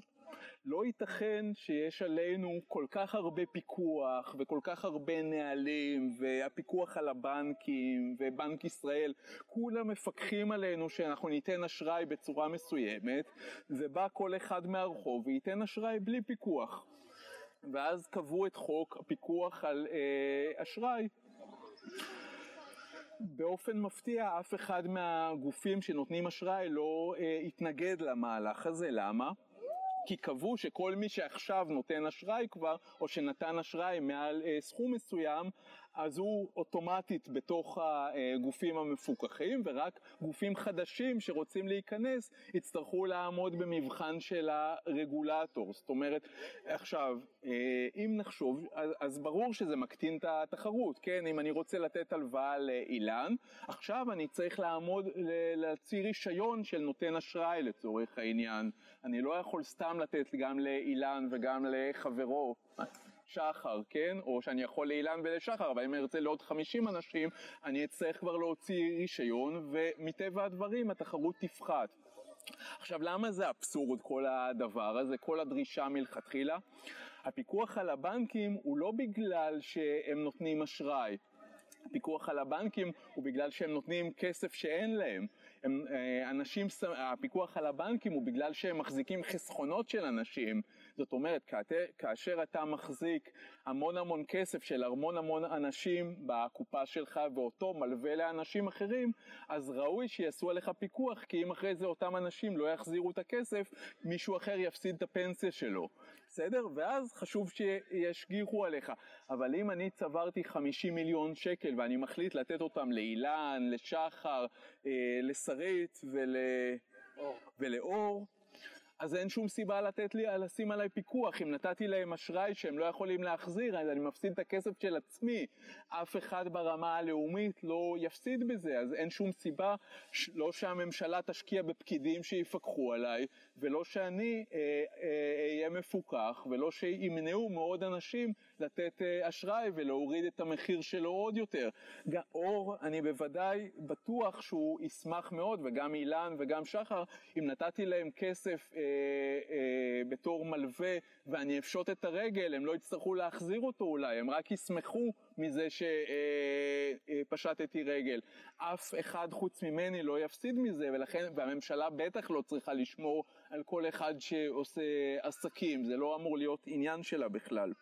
לא ייתכן שיש עלינו כל כך הרבה פיקוח וכל כך הרבה נהלים והפיקוח על הבנקים ובנק ישראל כולם מפקחים עלינו שאנחנו ניתן אשראי בצורה מסוימת ובא כל אחד מהרחוב וייתן אשראי בלי פיקוח ואז קבעו את חוק הפיקוח על אה, אשראי. באופן מפתיע אף אחד מהגופים שנותנים אשראי לא אה, התנגד למהלך הזה, למה? כי קבעו שכל מי שעכשיו נותן אשראי כבר, או שנתן אשראי מעל אה, סכום מסוים, אז הוא אוטומטית בתוך הגופים המפוקחים, ורק גופים חדשים שרוצים להיכנס יצטרכו לעמוד במבחן של הרגולטור. זאת אומרת, עכשיו, אה, אם נחשוב, אז, ברור שזה מקטין את התחרות, כן? אם אני רוצה לתת הלוואה לאילן, עכשיו אני צריך לעמוד, להוציא רישיון של נותן אשראי לצורך העניין. אני לא יכול סתם לתת גם לאילן וגם לחברו. שחר, כן? או שאני יכול לאילן ולשחר, אבל אם אני ארצה לעוד 50 אנשים, אני אצטרך כבר להוציא רישיון, ומטבע הדברים התחרות תפחת. עכשיו למה זה אבסורד כל הדבר הזה, כל הדרישה מלכתחילה? הפיקוח על הבנקים הוא לא בגלל שהם נותנים אשראי, הפיקוח על הבנקים הוא בגלל שהם נותנים כסף שאין להם. הם, אה, אנשים, הפיקוח על הבנקים הוא בגלל שהם מחזיקים חסכונות של אנשים. זאת אומרת, כאשר אתה מחזיק המון המון כסף של המון המון אנשים בקופה שלך ואותו מלווה לאנשים אחרים, אז ראוי שיעשו עליך פיקוח, כי אם אחרי זה אותם אנשים לא יחזירו את הכסף, מישהו אחר יפסיד את הפנסיה שלו. בסדר? ואז חשוב שישגיחו עליך. אבל אם אני צברתי 50 מיליון שקל ואני מחליט לתת אותם לאילן, לשחר, אה, לשרית ול... ולאור, אז אין שום סיבה לתת לי, לשים עליי פיקוח. אם נתתי להם אשראי שהם לא יכולים להחזיר, אז אני מפסיד את הכסף של עצמי. אף אחד ברמה הלאומית לא יפסיד בזה, אז אין שום סיבה, לא שהממשלה תשקיע בפקידים שיפקחו עליי, ולא שאני אהיה אה, אה, מפוקח, ולא שימנעו מאוד אנשים לתת אה, אשראי ולהוריד את המחיר שלו עוד יותר. אור, אני בוודאי בטוח שהוא ישמח מאוד, וגם אילן וגם שחר, אם נתתי להם כסף אה, אה, בתור מלווה ואני אפשוט את הרגל, הם לא יצטרכו להחזיר אותו אולי, הם רק ישמחו מזה שפשטתי רגל. אף אחד חוץ ממני לא יפסיד מזה, ולכן, והממשלה בטח לא צריכה לשמור על כל אחד שעושה עסקים, זה לא אמור להיות עניין שלה בכלל.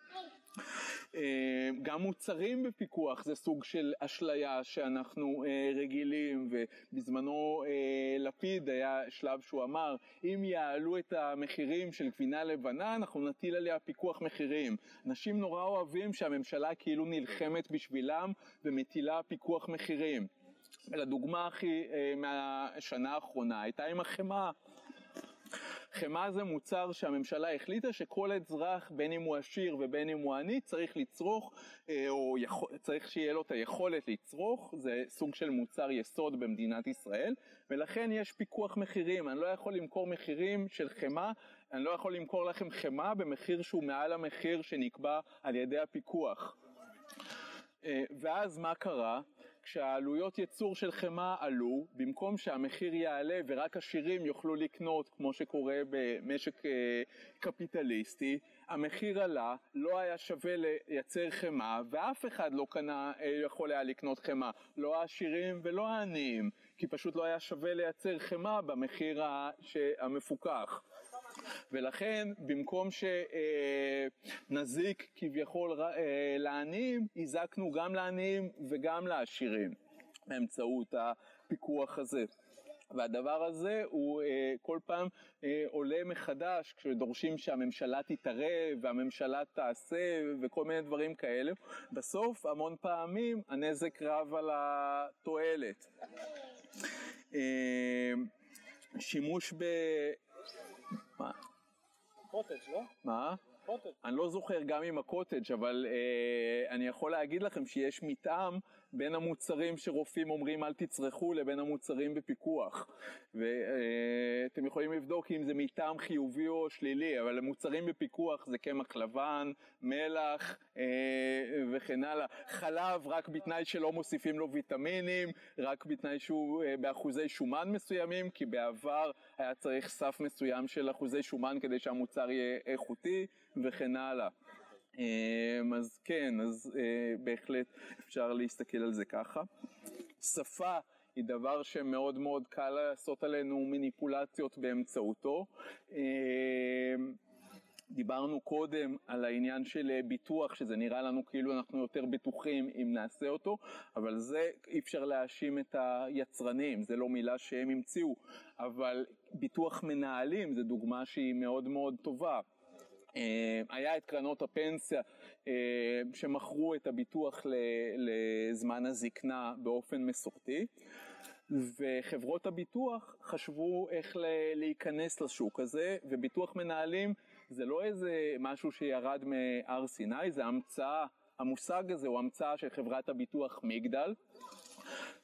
אה, גם מוצרים בפיקוח זה סוג של אשליה שאנחנו אה, רגילים ובזמנו אה, לפיד היה שלב שהוא אמר אם יעלו את המחירים של גבינה לבנה אנחנו נטיל עליה פיקוח מחירים. אנשים נורא אוהבים שהממשלה כאילו נלחמת בשבילם ומטילה פיקוח מחירים. לדוגמה הכי מהשנה האחרונה הייתה עם החמאה חמאה זה מוצר שהממשלה החליטה שכל אזרח, בין אם הוא עשיר ובין אם הוא עני, צריך לצרוך, אה, או יכול, צריך שיהיה לו את היכולת לצרוך, זה סוג של מוצר יסוד במדינת ישראל, ולכן יש פיקוח מחירים, אני לא יכול למכור מחירים של חמאה, אני לא יכול למכור לכם חמאה במחיר שהוא מעל המחיר שנקבע על ידי הפיקוח. אה, ואז מה קרה? כשהעלויות ייצור של חמאה עלו, במקום שהמחיר יעלה ורק עשירים יוכלו לקנות, כמו שקורה במשק אה, קפיטליסטי, המחיר עלה, לא היה שווה לייצר חמאה, ואף אחד לא קנה, אה, יכול היה לקנות חמאה, לא העשירים ולא העניים, כי פשוט לא היה שווה לייצר חמאה במחיר המפוקח. ולכן במקום שנזיק כביכול אה, לעניים, הזקנו גם לעניים וגם לעשירים. באמצעות הפיקוח הזה. והדבר הזה הוא אה, כל פעם אה, עולה מחדש כשדורשים שהממשלה תתערב והממשלה תעשה וכל מיני דברים כאלה. בסוף המון פעמים הנזק רב על התועלת. אה, שימוש ב... מה? קוטג', לא? מה? קוטג'. אני לא זוכר גם עם הקוטג', אבל אה, אני יכול להגיד לכם שיש מתאם בין המוצרים שרופאים אומרים אל תצרכו לבין המוצרים בפיקוח. ואתם אה, יכולים לבדוק אם זה מתאם חיובי או שלילי, אבל המוצרים בפיקוח זה קמח לבן, מלח אה, וכן הלאה. חלב רק בתנאי שלא מוסיפים לו ויטמינים, רק בתנאי שהוא אה, באחוזי שומן מסוימים, כי בעבר היה צריך סף מסוים של אחוזי שומן כדי שהמוצר יהיה איכותי וכן הלאה. אמ, אז כן, אז אה, בהחלט אפשר להסתכל על זה ככה. שפה היא דבר שמאוד מאוד קל לעשות עלינו מניפולציות באמצעותו. אמ, דיברנו קודם על העניין של אה, ביטוח, שזה נראה לנו כאילו אנחנו יותר בטוחים אם נעשה אותו, אבל זה אי אפשר להאשים את היצרנים, זה לא מילה שהם המציאו, אבל ביטוח מנהלים זה דוגמה שהיא מאוד מאוד טובה. אה, היה את קרנות הפנסיה אה, שמכרו את הביטוח לזמן הזקנה באופן מסורתי וחברות הביטוח חשבו איך להיכנס לשוק הזה וביטוח מנהלים זה לא איזה משהו שירד מהר סיני, זה המצאה, המושג הזה הוא המצאה של חברת הביטוח מגדל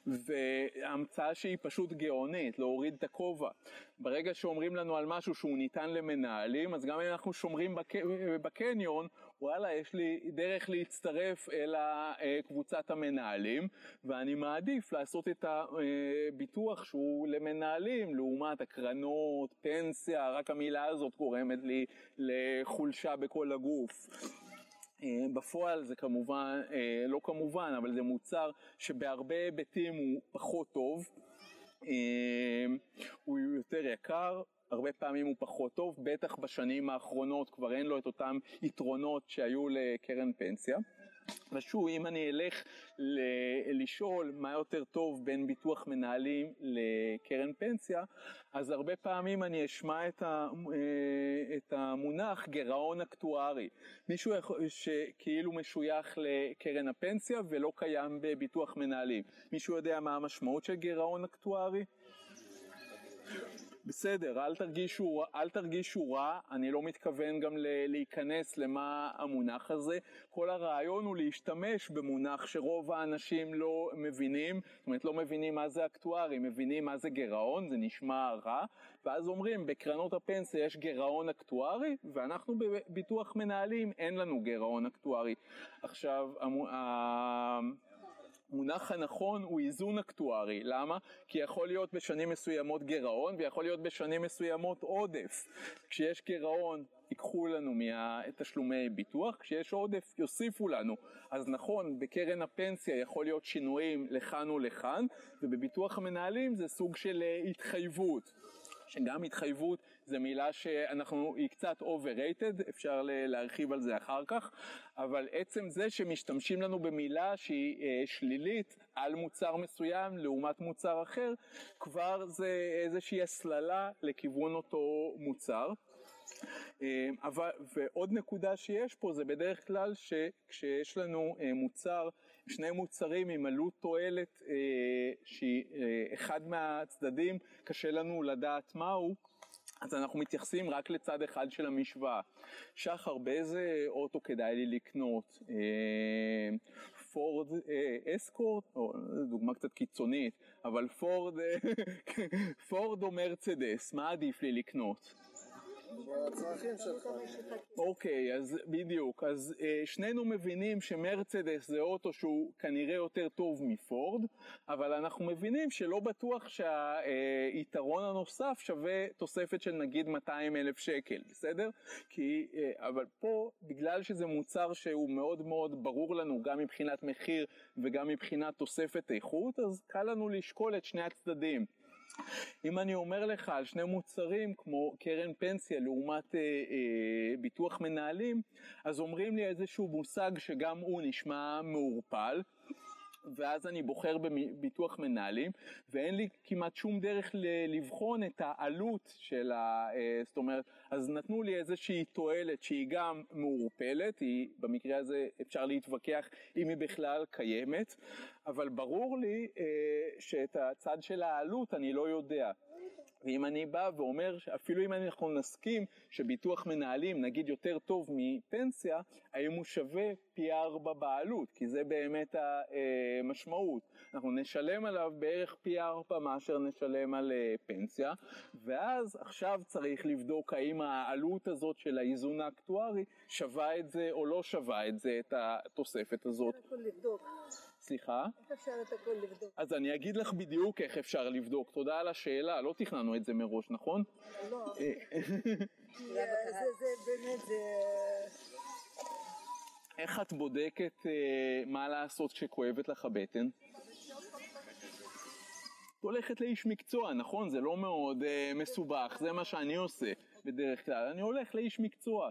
והמצאה שהיא פשוט גאונית, להוריד את הכובע. ברגע שאומרים לנו על משהו שהוא ניתן למנהלים, אז גם אם אנחנו שומרים בק... בקניון, וואלה, יש לי דרך להצטרף אל קבוצת המנהלים, ואני מעדיף לעשות את הביטוח שהוא למנהלים, לעומת הקרנות, פנסיה, רק המילה הזאת גורמת לי לחולשה בכל הגוף. אה, בפועל זה כמובן, אה, לא כמובן, אבל זה מוצר שבהרבה היבטים הוא פחות טוב, אה, הוא יותר יקר, הרבה פעמים הוא פחות טוב, בטח בשנים האחרונות כבר אין לו את אותם יתרונות שהיו לקרן פנסיה. ושוב, אם אני אלך ל- לשאול מה יותר טוב בין ביטוח מנהלים לקרן פנסיה, אז הרבה פעמים אני אשמע את, ה- אה, את המונח גירעון אקטוארי. מישהו שכאילו משוייך לקרן הפנסיה ולא קיים בביטוח מנהלים. מישהו יודע מה המשמעות של גירעון אקטוארי? בסדר, אל תרגישו, אל תרגישו רע, אני לא מתכוון גם להיכנס למה המונח הזה. כל הרעיון הוא להשתמש במונח שרוב האנשים לא מבינים, זאת אומרת לא מבינים מה זה אקטוארי, מבינים מה זה גירעון, זה נשמע רע, ואז אומרים בקרנות הפנסיה יש גירעון אקטוארי, ואנחנו בביטוח מנהלים אין לנו גירעון אקטוארי. עכשיו, המונח הנכון הוא איזון אקטוארי, למה? כי יכול להיות בשנים מסוימות גירעון ויכול להיות בשנים מסוימות עודף. כשיש גירעון ייקחו לנו מתשלומי ביטוח, כשיש עודף יוסיפו לנו. אז נכון, בקרן הפנסיה יכול להיות שינויים לכאן ולכאן, ובביטוח המנהלים זה סוג של אה, התחייבות. שגם התחייבות זה מילה שאנחנו, היא קצת overrated, אפשר להרחיב על זה אחר כך, אבל עצם זה שמשתמשים לנו במילה שהיא אה, שלילית על מוצר מסוים לעומת מוצר אחר, כבר זה איזושהי הסללה לכיוון אותו מוצר. אה, אבל, ועוד נקודה שיש פה זה בדרך כלל שכשיש לנו אה, מוצר, שני מוצרים עם עלות תועלת אה, שאחד מהצדדים קשה לנו לדעת מהו, אז אנחנו מתייחסים רק לצד אחד של המשוואה. שחר, באיזה אוטו כדאי לי לקנות? פורד אסקורט, או דוגמה קצת קיצונית, אבל פורד, פורד או מרצדס, מה עדיף לי לקנות? שלך. אוקיי, אז בדיוק, אז אה, שנינו מבינים שמרצדס זה אוטו שהוא כנראה יותר טוב מפורד, אבל אנחנו מבינים שלא בטוח שהיתרון הנוסף שווה תוספת של נגיד 200 אלף שקל, בסדר? כי, אה, אבל פה, בגלל שזה מוצר שהוא מאוד מאוד ברור לנו גם מבחינת מחיר וגם מבחינת תוספת איכות, אז קל לנו לשקול את שני הצדדים. אם אני אומר לך על שני מוצרים כמו קרן פנסיה לעומת אה, אה, ביטוח מנהלים, אז אומרים לי איזשהו מושג שגם הוא נשמע מעורפל, ואז אני בוחר בביטוח מנהלים, ואין לי כמעט שום דרך לבחון את העלות של ה... אה, זאת אומרת, אז נתנו לי איזושהי תועלת שהיא גם מעורפלת, היא במקרה הזה אפשר להתווכח אם היא בכלל קיימת, אבל ברור לי אה, שאת הצד של העלות אני לא יודע. ואם אני בא ואומר, אפילו אם אנחנו נסכים שביטוח מנהלים נגיד יותר טוב מפנסיה, האם הוא שווה פי ארבע בעלות, כי זה באמת המשמעות. אנחנו נשלם עליו בערך פי ארבע מאשר נשלם על אה, פנסיה, ואז עכשיו צריך לבדוק האם העלות הזאת של האיזון האקטוארי שווה את זה או לא שווה את זה, את התוספת הזאת. לבדוק. סליחה? איך אפשר את הכל לבדוק? אז אני אגיד לך בדיוק איך אפשר לבדוק, תודה על השאלה, לא תכננו את זה מראש, נכון? לא, אה, זה זה באמת, זה... איך את בודקת אה, מה לעשות כשכואבת לך הבטן? את הולכת לאיש מקצוע, נכון? זה לא מאוד אה, מסובך, זה מה שאני עושה בדרך כלל, אני הולך לאיש מקצוע.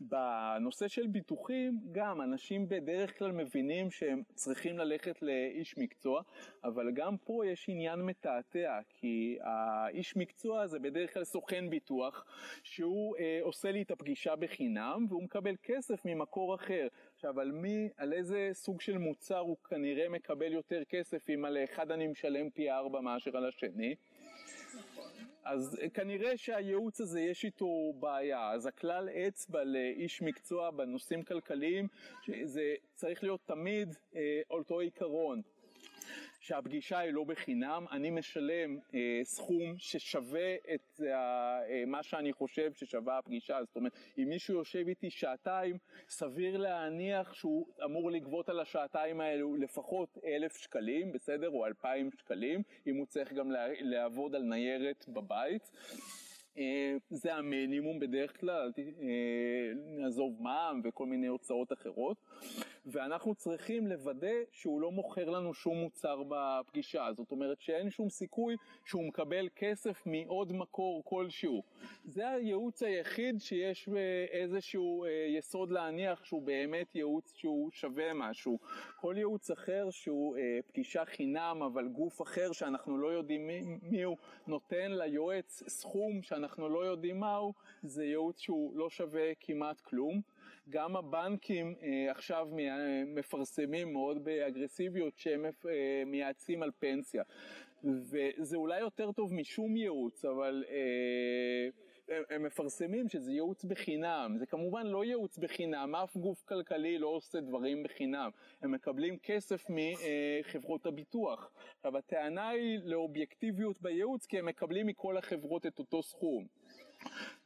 בנושא של ביטוחים גם אנשים בדרך כלל מבינים שהם צריכים ללכת לאיש מקצוע אבל גם פה יש עניין מתעתע כי האיש מקצוע זה בדרך כלל סוכן ביטוח שהוא אה, עושה לי את הפגישה בחינם והוא מקבל כסף ממקור אחר. עכשיו על מי, על איזה סוג של מוצר הוא כנראה מקבל יותר כסף אם על אחד אני משלם פי ארבע מאשר על השני אז כנראה שהייעוץ הזה יש איתו בעיה, אז הכלל אצבע לאיש מקצוע בנושאים כלכליים זה צריך להיות תמיד אה, אותו עיקרון. שהפגישה היא לא בחינם, אני משלם אה, סכום ששווה את אה, מה שאני חושב ששווה הפגישה, זאת אומרת אם מישהו יושב איתי שעתיים סביר להניח שהוא אמור לגבות על השעתיים האלו לפחות אלף שקלים, בסדר? או אלפיים שקלים, אם הוא צריך גם לעבוד על ניירת בבית. אה, זה המינימום בדרך כלל, אה, נעזוב מע"מ וכל מיני הוצאות אחרות, ואנחנו צריכים לוודא שהוא לא מוכר לנו שום מוצר בפגישה, זאת אומרת שאין שום סיכוי שהוא מקבל כסף מעוד מקור כלשהו. זה הייעוץ היחיד שיש איזשהו אה, יסוד להניח שהוא באמת ייעוץ שהוא שווה משהו. כל ייעוץ אחר שהוא פגישה חינם אבל גוף אחר שאנחנו לא יודעים מי הוא נותן ליועץ סכום שאנחנו אנחנו לא יודעים מהו, זה ייעוץ שהוא לא שווה כמעט כלום. גם הבנקים אה, עכשיו מפרסמים מאוד באגרסיביות שהם אה, מייעצים על פנסיה. וזה אולי יותר טוב משום ייעוץ, אבל אה, הם, הם מפרסמים שזה ייעוץ בחינם. זה כמובן לא ייעוץ בחינם, אף גוף כלכלי לא עושה דברים בחינם. הם מקבלים כסף מחברות הביטוח. עכשיו הטענה היא לאובייקטיביות בייעוץ כי הם מקבלים מכל החברות את אותו סכום.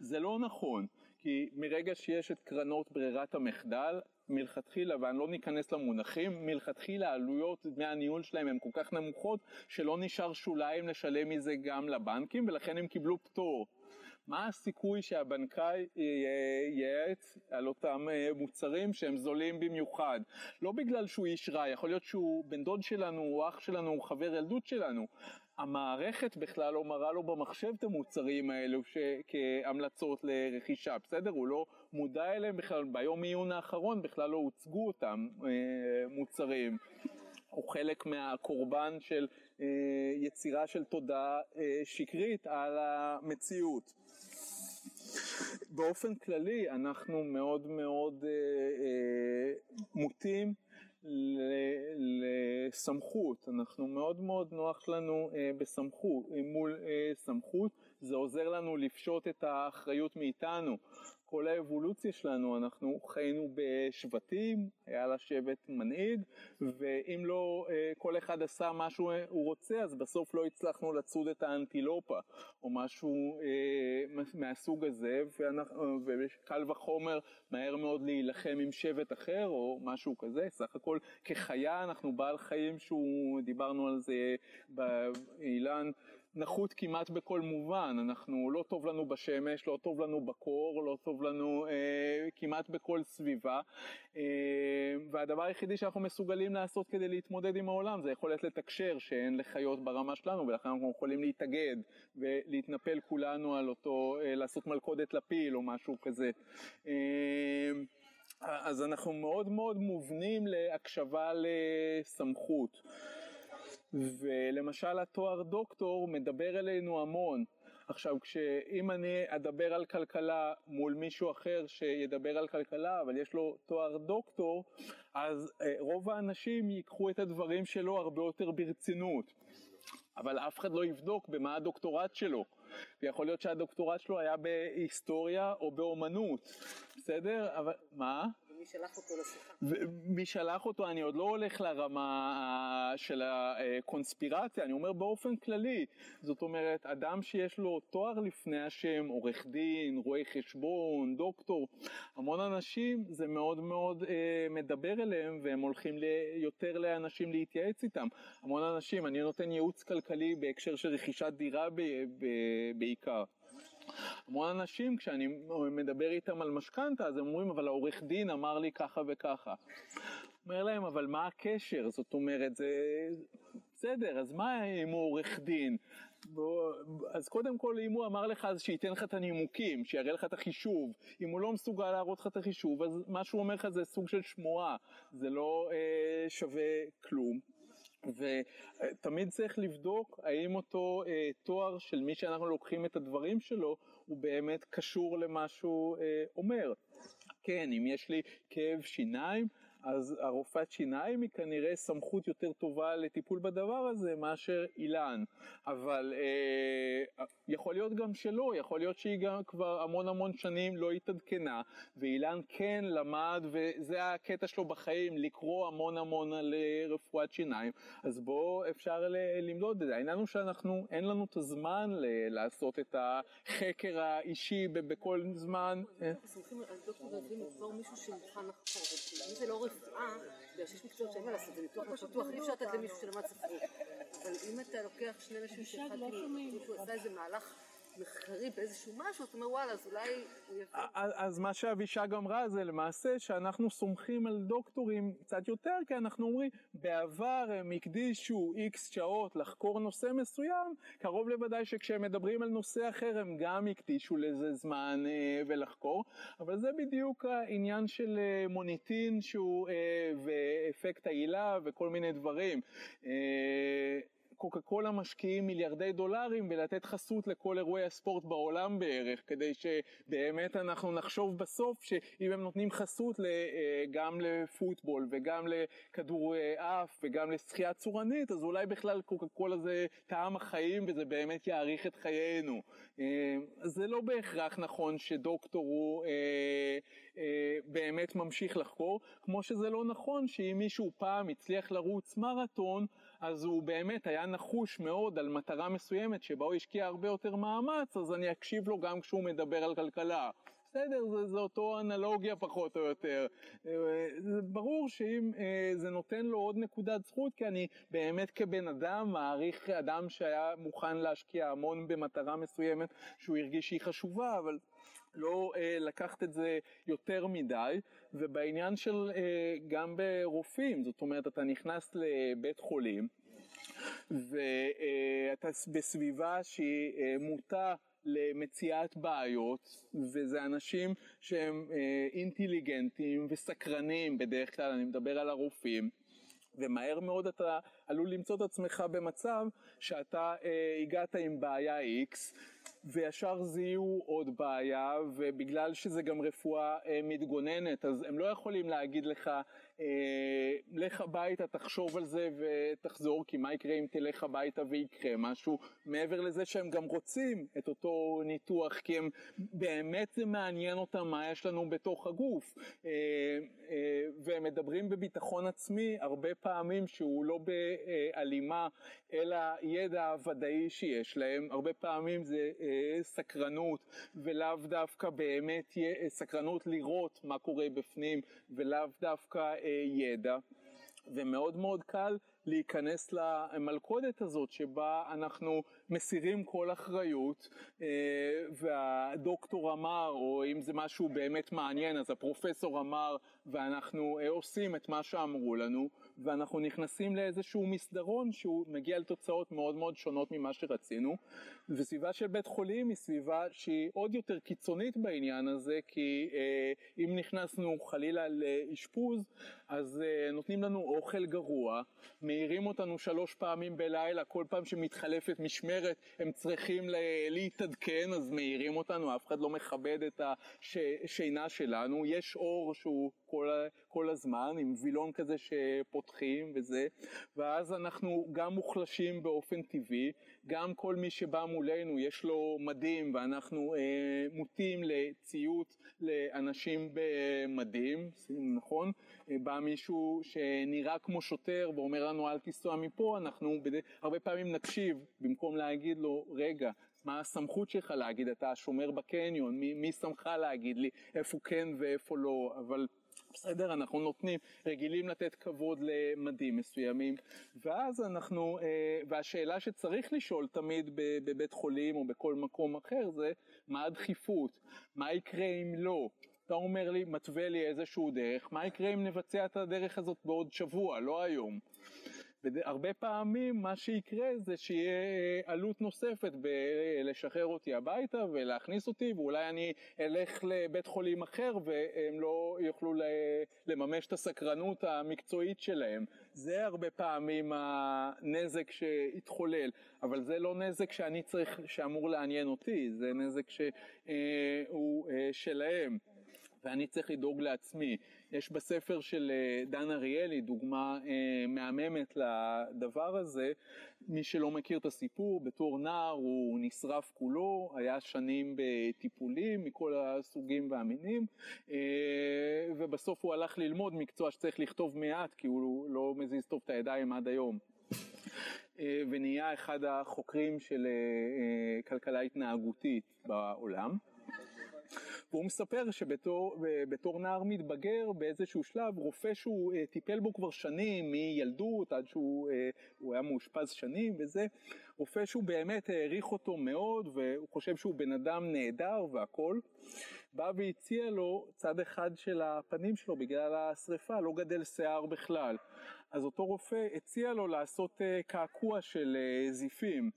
זה לא נכון, כי מרגע שיש את קרנות ברירת המחדל, מלכתחילה, ואני לא ניכנס למונחים, מלכתחילה עלויות דמי הניהול שלהם הן כל כך נמוכות שלא נשאר שוליים לשלם מזה גם לבנקים ולכן הם קיבלו פטור. מה הסיכוי שהבנקאי ייעץ על אותם אה, מוצרים שהם זולים במיוחד? לא בגלל שהוא איש רע, יכול להיות שהוא בן דוד שלנו, הוא אח שלנו, הוא חבר ילדות שלנו. המערכת בכלל לא מראה לו במחשב את המוצרים האלו ש... כהמלצות לרכישה, בסדר? הוא לא מודע אליהם בכלל, ביום עיון האחרון בכלל לא הוצגו אותם אה, מוצרים. הוא חלק מהקורבן של אה, יצירה של תודעה אה, שקרית על המציאות. באופן כללי אנחנו מאוד מאוד אה, אה, מוטים לסמכות, אנחנו מאוד מאוד נוח לנו אה, בסמכות, מול אה, סמכות, זה עוזר לנו לפשוט את האחריות מאיתנו. כל האבולוציה שלנו, אנחנו חיינו בשבטים, היה לה שבט מנהיג, ואם לא אה, כל אחד עשה מה שהוא רוצה, אז בסוף לא הצלחנו לצוד את האנטילופה, או משהו אה, מהסוג הזה, וקל וחומר מהר מאוד להילחם עם שבט אחר, או משהו כזה, סך הכל כחיה אנחנו בעל חיים שהוא, דיברנו על זה באילן, נחות כמעט בכל מובן, אנחנו לא טוב לנו בשמש, לא טוב לנו בקור, לא טוב לנו אה, כמעט בכל סביבה אה, והדבר היחידי שאנחנו מסוגלים לעשות כדי להתמודד עם העולם זה יכולת לתקשר שאין לחיות ברמה שלנו ולכן אנחנו יכולים להתאגד ולהתנפל כולנו על אותו, אה, לעשות מלכודת לפיל או משהו כזה. אה, אז אנחנו מאוד מאוד מובנים להקשבה לסמכות. ולמשל התואר דוקטור מדבר אלינו המון. עכשיו, כשאם אני אדבר על כלכלה מול מישהו אחר שידבר על כלכלה, אבל יש לו תואר דוקטור, אז אה, רוב האנשים ייקחו את הדברים שלו הרבה יותר ברצינות. אבל אף אחד לא יבדוק במה הדוקטורט שלו. ויכול להיות שהדוקטורט שלו היה בהיסטוריה או באומנות, בסדר? אבל מה? ומי שלח אותו לשיחה? מי שלח אותו, אני עוד לא הולך לרמה אה, של הקונספירציה, אני אומר באופן כללי. זאת אומרת, אדם שיש לו תואר לפני השם, עורך דין, רואה חשבון, דוקטור, המון אנשים זה מאוד מאוד אה, מדבר אליהם והם הולכים ל- יותר לאנשים להתייעץ איתם. המון אנשים, אני נותן ייעוץ כלכלי בהקשר של רכישת דירה ב- ב- בעיקר. המון אנשים כשאני מדבר איתם על משכנתה אז הם אומרים אבל העורך דין אמר לי ככה וככה. אומר להם אבל מה הקשר זאת אומרת זה בסדר אז מה אם הוא עורך דין בוא, אז קודם כל אם הוא אמר לך אז שייתן לך את הנימוקים שיראה לך את החישוב אם הוא לא מסוגל להראות לך את החישוב אז מה שהוא אומר לך זה סוג של שמועה זה לא אה, שווה כלום. ותמיד צריך לבדוק האם אותו אה, תואר של מי שאנחנו לוקחים את הדברים שלו הוא באמת קשור למה שהוא אה, אומר. כן, אם יש לי כאב שיניים, אז הרופאת שיניים היא כנראה סמכות יותר טובה לטיפול בדבר הזה מאשר אילן. אבל אה, יכול להיות גם שלא, יכול להיות שהיא גם כבר המון המון שנים לא התעדכנה, ואילן כן למד, וזה הקטע שלו בחיים, לקרוא המון המון על אה, רפואת שיניים, אז בוא אפשר למדוד את זה. העניין הוא שאנחנו, אין לנו את הזמן ל- לעשות את החקר האישי בכל זמן. אה, אנחנו סומכים על דוקטור רבים לבחור מישהו שמוכן לחקור. אם זה לא רפואה, בגלל שיש מקצועות שאין מה לעשות, זה ניתוח לא פתוח, אי אפשר לתת למישהו שלמד ספרות. אבל אם אתה לוקח שני אנשים שאחד מישהו עשה איזה מהלך מחקרי באיזשהו משהו, אתה אומר וואלה, אז אולי הוא. אז אז מה שאבישג אמרה זה למעשה שאנחנו סומכים על דוקטורים קצת יותר כי אנחנו אומרים בעבר הם הקדישו איקס שעות לחקור נושא מסוים קרוב לוודאי שכשהם מדברים על נושא אחר הם גם הקדישו לזה זמן אה, ולחקור אבל זה בדיוק העניין של אה, מוניטין שהוא אה, ואפקט העילה וכל מיני דברים. אה, קוקה קולה משקיעים מיליארדי דולרים בלתת חסות לכל אירועי הספורט בעולם בערך, כדי שבאמת אנחנו נחשוב בסוף שאם הם נותנים חסות אה, גם לפוטבול וגם לכדור אה, וגם לשחייה צורנית, אז אולי בכלל קוקה קולה זה טעם החיים וזה באמת יאריך את חיינו. אה, זה לא בהכרח נכון שדוקטור הוא באמת ממשיך לחקור, כמו שזה לא נכון שאם מישהו פעם הצליח לרוץ מרתון, אז הוא באמת היה נחוש מאוד על מטרה מסוימת שבה הוא השקיע הרבה יותר מאמץ, אז אני אקשיב לו גם כשהוא מדבר על כלכלה. בסדר, זה, זה אותו אנלוגיה פחות או יותר. אה, זה ברור שאם אה, זה נותן לו עוד נקודת זכות, כי אני באמת כבן אדם מעריך אדם שהיה מוכן להשקיע המון במטרה מסוימת שהוא הרגיש שהיא חשובה, אבל לא אה, לקחת את זה יותר מדי, ובעניין של אה, גם ברופאים, זאת אומרת אתה נכנס לבית חולים ואתה בסביבה שהיא אה, מוטה למציאת בעיות, וזה אנשים שהם אה, אינטליגנטים וסקרנים בדרך כלל, אני מדבר על הרופאים. ומהר מאוד אתה עלול למצוא את עצמך במצב שאתה אה, הגעת עם בעיה X וישר זיהו עוד בעיה ובגלל שזה גם רפואה אה, מתגוננת אז הם לא יכולים להגיד לך לך הביתה תחשוב על זה ותחזור כי מה יקרה אם תלך הביתה ויקרה משהו? מעבר לזה שהם גם רוצים את אותו ניתוח כי הם באמת זה מעניין אותם מה יש לנו בתוך הגוף. אה, אה, והם מדברים בביטחון עצמי הרבה פעמים שהוא לא בהלימה אל הידע הוודאי שיש להם. הרבה פעמים זה אה, סקרנות ולאו דווקא באמת סקרנות לראות מה קורה בפנים ולאו דווקא אה, ידע ומאוד מאוד קל להיכנס למלכודת הזאת שבה אנחנו מסירים כל אחריות אה, והדוקטור אמר או אם זה משהו באמת מעניין אז הפרופסור אמר ואנחנו אה, עושים את מה שאמרו לנו ואנחנו נכנסים לאיזשהו מסדרון שהוא מגיע לתוצאות מאוד מאוד שונות ממה שרצינו. וסביבה של בית חולים היא סביבה שהיא עוד יותר קיצונית בעניין הזה כי אה, אם נכנסנו חלילה לאשפוז אז אה, נותנים לנו אוכל גרוע, מעירים אותנו שלוש פעמים בלילה, כל פעם שמתחלפת משמרת הם צריכים להתעדכן אז מעירים אותנו, אף אחד לא מכבד את השינה שלנו, יש אור שהוא כל, כל הזמן עם וילון כזה שפותחים וזה, ואז אנחנו גם מוחלשים באופן טבעי, גם כל מי שבא מולנו יש לו מדים ואנחנו אה, מוטים לציות לאנשים במדים, נכון? אה, בא מישהו שנראה כמו שוטר ואומר לנו אל תיסוע מפה, אנחנו בד... הרבה פעמים נקשיב במקום להגיד לו רגע מה הסמכות שלך להגיד? אתה שומר בקניון מי, מי שמך להגיד לי איפה כן ואיפה לא? אבל בסדר? אנחנו נותנים רגילים לתת כבוד למדים מסוימים. ואז אנחנו אה, והשאלה שצריך לשאול תמיד בבית חולים או בכל מקום אחר זה מה הדחיפות? מה יקרה אם לא? אתה אומר לי, מתווה לי איזשהו דרך, מה יקרה אם נבצע את הדרך הזאת בעוד שבוע, לא היום? והרבה פעמים מה שיקרה זה שיהיה אה, עלות נוספת בלשחרר אותי הביתה ולהכניס אותי ואולי אני אלך לבית חולים אחר והם לא יוכלו לממש את הסקרנות המקצועית שלהם. זה הרבה פעמים הנזק שהתחולל, אבל זה לא נזק שאני צריך, שאמור לעניין אותי, זה נזק שהוא אה, שלהם. ואני צריך לדאוג לעצמי. יש בספר של אה, דן אריאלי דוגמה אה, מהממת לדבר הזה. מי שלא מכיר את הסיפור, בתור נער הוא נשרף כולו, היה שנים בטיפולים מכל הסוגים והמינים, אה, ובסוף הוא הלך ללמוד מקצוע שצריך לכתוב מעט כי הוא לא מזיז טוב את הידיים עד היום. ונהיה אחד החוקרים של כלכלה התנהגותית בעולם. והוא מספר שבתור נער מתבגר באיזשהו שלב רופא שהוא uh, טיפל בו כבר שנים מילדות עד שהוא uh, היה מאושפז שנים וזה רופא שהוא באמת העריך אותו מאוד והוא חושב שהוא בן אדם נהדר והכל בא והציע לו צד אחד של הפנים שלו בגלל השריפה לא גדל שיער בכלל. אז אותו רופא הציע לו לעשות uh, קעקוע של uh, זיפים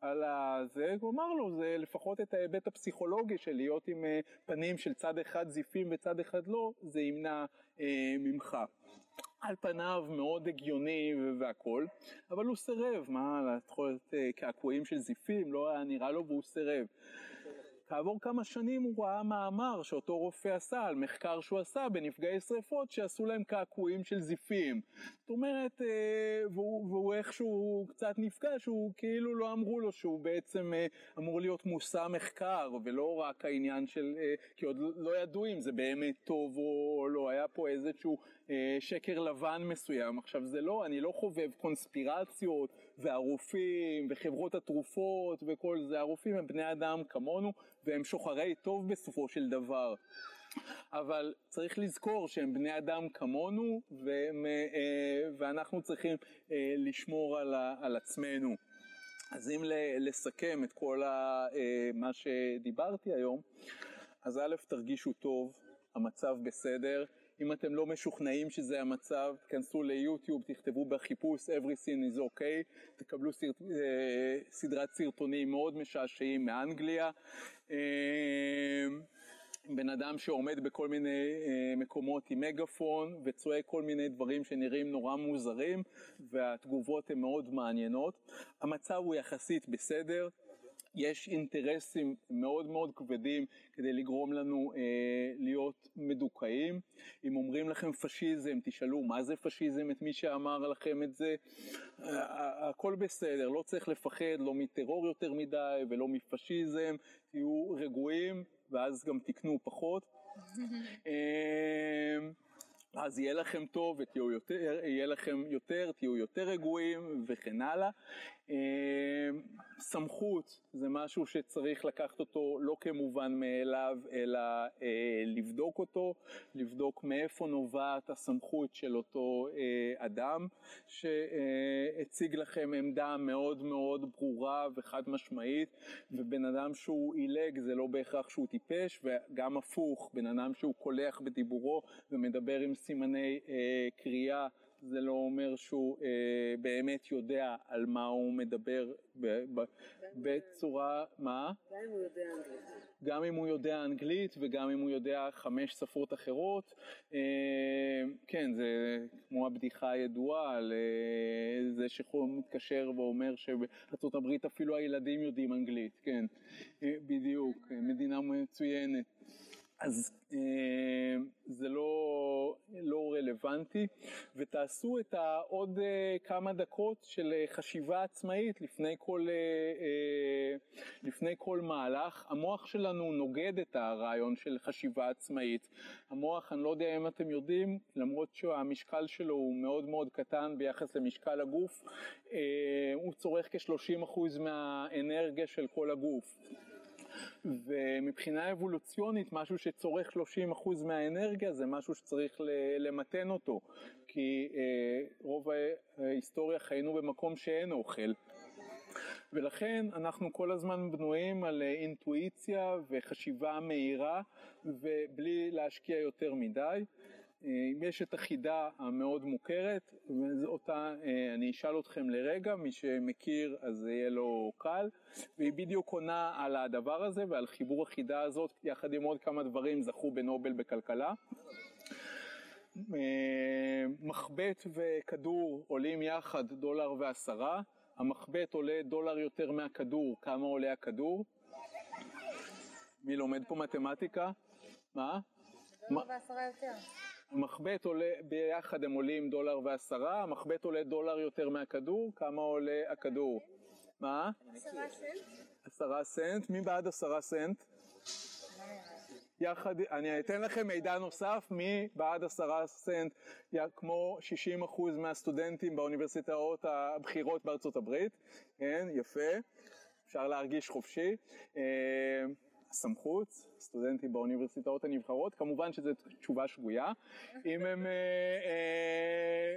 על הזה, הוא אמר לו זה לפחות את ההיבט הפסיכולוגי של להיות עם אה, פנים של צד אחד זיפים וצד אחד לא, זה ימנע אה, ממך. על פניו מאוד הגיוני והכל, אבל הוא סירב, מה, להתחולת אה, קעקועים של זיפים, לא היה נראה לו והוא סירב. כעבור כמה שנים הוא ראה מאמר שאותו רופא עשה על מחקר שהוא עשה בנפגעי שריפות שעשו להם קעקועים של זיפים. זאת אומרת, אה, והוא, והוא איכשהו קצת נפגע שהוא כאילו לא אמרו לו שהוא בעצם אה, אמור להיות מושא מחקר ולא רק העניין של, אה, כי עוד לא ידעו אם זה באמת טוב או לא, היה פה איזשהו שקר לבן מסוים. עכשיו זה לא, אני לא חובב קונספירציות והרופאים וחברות התרופות וכל זה, הרופאים הם בני אדם כמונו והם שוחרי טוב בסופו של דבר. אבל צריך לזכור שהם בני אדם כמונו והם, אה, ואנחנו צריכים אה, לשמור על, על עצמנו. אז אם לסכם את כל ה, אה, מה שדיברתי היום, אז א', תרגישו טוב, המצב בסדר, אם אתם לא משוכנעים שזה המצב, תכנסו ליוטיוב, תכתבו בחיפוש Everything is okay, תקבלו סרט, סדרת סרטונים מאוד משעשעים מאנגליה. בן אדם שעומד בכל מיני אה, מקומות עם מגפון וצועק כל מיני דברים שנראים נורא מוזרים והתגובות הן מאוד מעניינות. המצב הוא יחסית בסדר, יש אינטרסים מאוד מאוד כבדים כדי לגרום לנו אה, להיות מדוכאים. אם אומרים לכם פשיזם, תשאלו מה זה פשיזם את מי שאמר לכם את זה. הכל בסדר, לא צריך לפחד לא מטרור יותר מדי ולא מפשיזם, תהיו רגועים ואז גם תקנו פחות. אמ, אז יהיה לכם טוב ותהיו יותר, יהיה לכם יותר, תהיו יותר רגועים וכן הלאה. אה, סמכות זה משהו שצריך לקחת אותו לא כמובן מאליו, אלא אה, לבדוק אותו, לבדוק מאיפה נובעת הסמכות של אותו אה, אדם שהציג לכם עמדה מאוד מאוד ברורה וחד משמעית, ובן אדם שהוא עילג זה לא בהכרח שהוא טיפש, וגם הפוך, בן אדם שהוא קולח בדיבורו ומדבר עם סימני קריאה זה לא אומר שהוא אה, באמת יודע על מה הוא מדבר ב, ב, בצורה, מה? גם אם הוא יודע אנגלית. גם אם הוא יודע אנגלית וגם אם הוא יודע חמש שפות אחרות. אה, כן, זה כמו הבדיחה הידועה על אה, זה שהוא מתקשר ואומר שבארצות הברית אפילו הילדים יודעים אנגלית, כן, אה, בדיוק, מדינה מצוינת. אז אה, זה לא, לא רלוונטי, ותעשו את העוד אה, כמה דקות של אה, חשיבה עצמאית לפני כל, אה, לפני כל מהלך. המוח שלנו נוגד את הרעיון של חשיבה עצמאית. המוח, אני לא יודע אם אתם יודעים, למרות שהמשקל שלו הוא מאוד מאוד קטן ביחס למשקל הגוף, הוא צורך כ-30% מהאנרגיה של כל הגוף. ומבחינה אבולוציונית משהו שצורך 30% מהאנרגיה זה משהו שצריך למתן אותו. כי אה, רוב ההיסטוריה חיינו במקום שאין אוכל. ולכן אנחנו כל הזמן בנויים על אינטואיציה וחשיבה מהירה ובלי להשקיע יותר מדי יש את החידה המאוד מוכרת, אותה אה, אני אשאל אתכם לרגע, מי שמכיר אז זה יהיה לו קל, והיא בדיוק עונה על הדבר הזה ועל חיבור החידה הזאת, יחד עם עוד כמה דברים זכו בנובל בכלכלה. אה, מחבט וכדור עולים יחד דולר ועשרה, המחבט עולה דולר יותר מהכדור, כמה עולה הכדור? מי לומד פה מתמטיקה? מה? דולר ועשרה יותר. המחבט עולה, ביחד הם עולים דולר ועשרה, המחבט עולה דולר יותר מהכדור, כמה עולה הכדור? מה? עשרה סנט. עשרה סנט, מי בעד עשרה סנט? יחד, אני אתן לכם מידע נוסף, מי בעד עשרה סנט, כמו 60% מהסטודנטים באוניברסיטאות הבכירות בארצות הברית, כן, יפה, אפשר להרגיש חופשי. הסמכות, סטודנטים באוניברסיטאות הנבחרות, כמובן שזו תשובה שגויה. אם הם... אה, אה,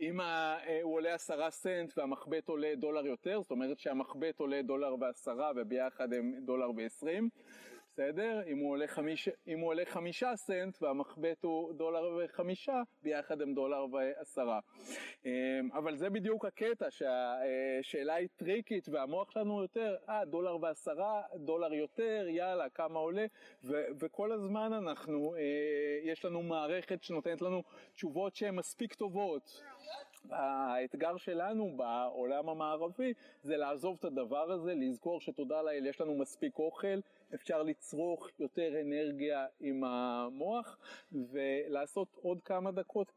אם אה, הוא עולה עשרה סנט והמחבט עולה דולר יותר, זאת אומרת שהמחבט עולה דולר ועשרה וביחד הם דולר ועשרים, בסדר? אם הוא עולה, חמיש, אם הוא עולה חמישה סנט והמחבט הוא דולר וחמישה, ביחד הם דולר ועשרה. אמ, אבל זה בדיוק הקטע, שהשאלה היא טריקית והמוח שלנו יותר, אה, דולר ועשרה, דולר יותר, יאללה, כמה עולה, ו- וכל הזמן אנחנו, אה, יש לנו מערכת שנותנת לנו תשובות שהן מספיק טובות. האתגר שלנו בעולם המערבי זה לעזוב את הדבר הזה, לזכור שתודה לאל יש לנו מספיק אוכל, אפשר לצרוך יותר אנרגיה עם המוח ולעשות עוד כמה דקות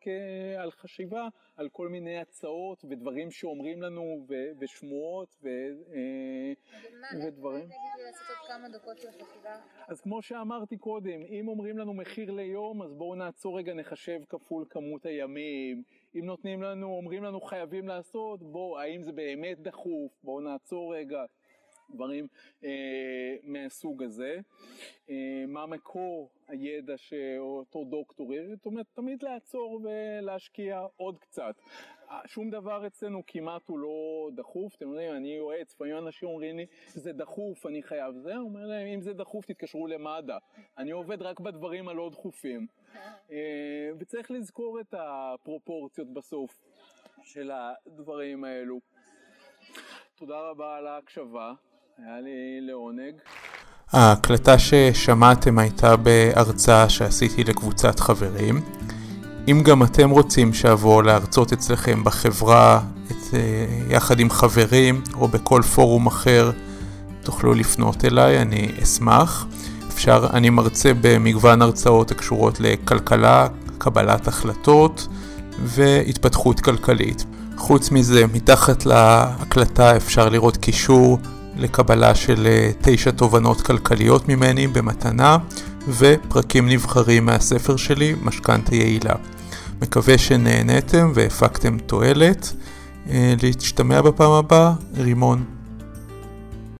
על חשיבה על כל מיני הצעות ודברים שאומרים לנו ו- ושמועות ו- אה, ודברים. אז כמו שאמרתי קודם, אם אומרים לנו מחיר ליום אז בואו נעצור רגע נחשב כפול כמות הימים אם נותנים לנו, אומרים לנו חייבים לעשות, בואו, האם זה באמת דחוף, בואו נעצור רגע, דברים אה, מהסוג הזה. אה, מה מקור הידע שאותו דוקטור, זאת אומרת, תמיד לעצור ולהשקיע עוד קצת. שום דבר אצלנו כמעט הוא לא דחוף, אתם יודעים, אני יועץ, לפעמים אנשים אומרים לי, זה דחוף, אני חייב זה, אומר להם, אם זה דחוף תתקשרו למד"א, אני עובד רק בדברים הלא דחופים. אה, וצריך לזכור את הפרופורציות בסוף של הדברים האלו. תודה רבה על ההקשבה, היה לי לעונג. ההקלטה ששמעתם הייתה בהרצאה שעשיתי לקבוצת חברים. אם גם אתם רוצים שאבוא להרצות אצלכם בחברה, את, אה, יחד עם חברים או בכל פורום אחר, תוכלו לפנות אליי, אני אשמח. אפשר, אני מרצה במגוון הרצאות הקשורות לכלכלה, קבלת החלטות והתפתחות כלכלית. חוץ מזה, מתחת להקלטה אפשר לראות קישור לקבלה של אה, תשע תובנות כלכליות ממני במתנה, ופרקים נבחרים מהספר שלי, משכנתה יעילה. מקווה שנהניתם והפקתם תועלת. אה, להשתמע בפעם הבאה, רימון.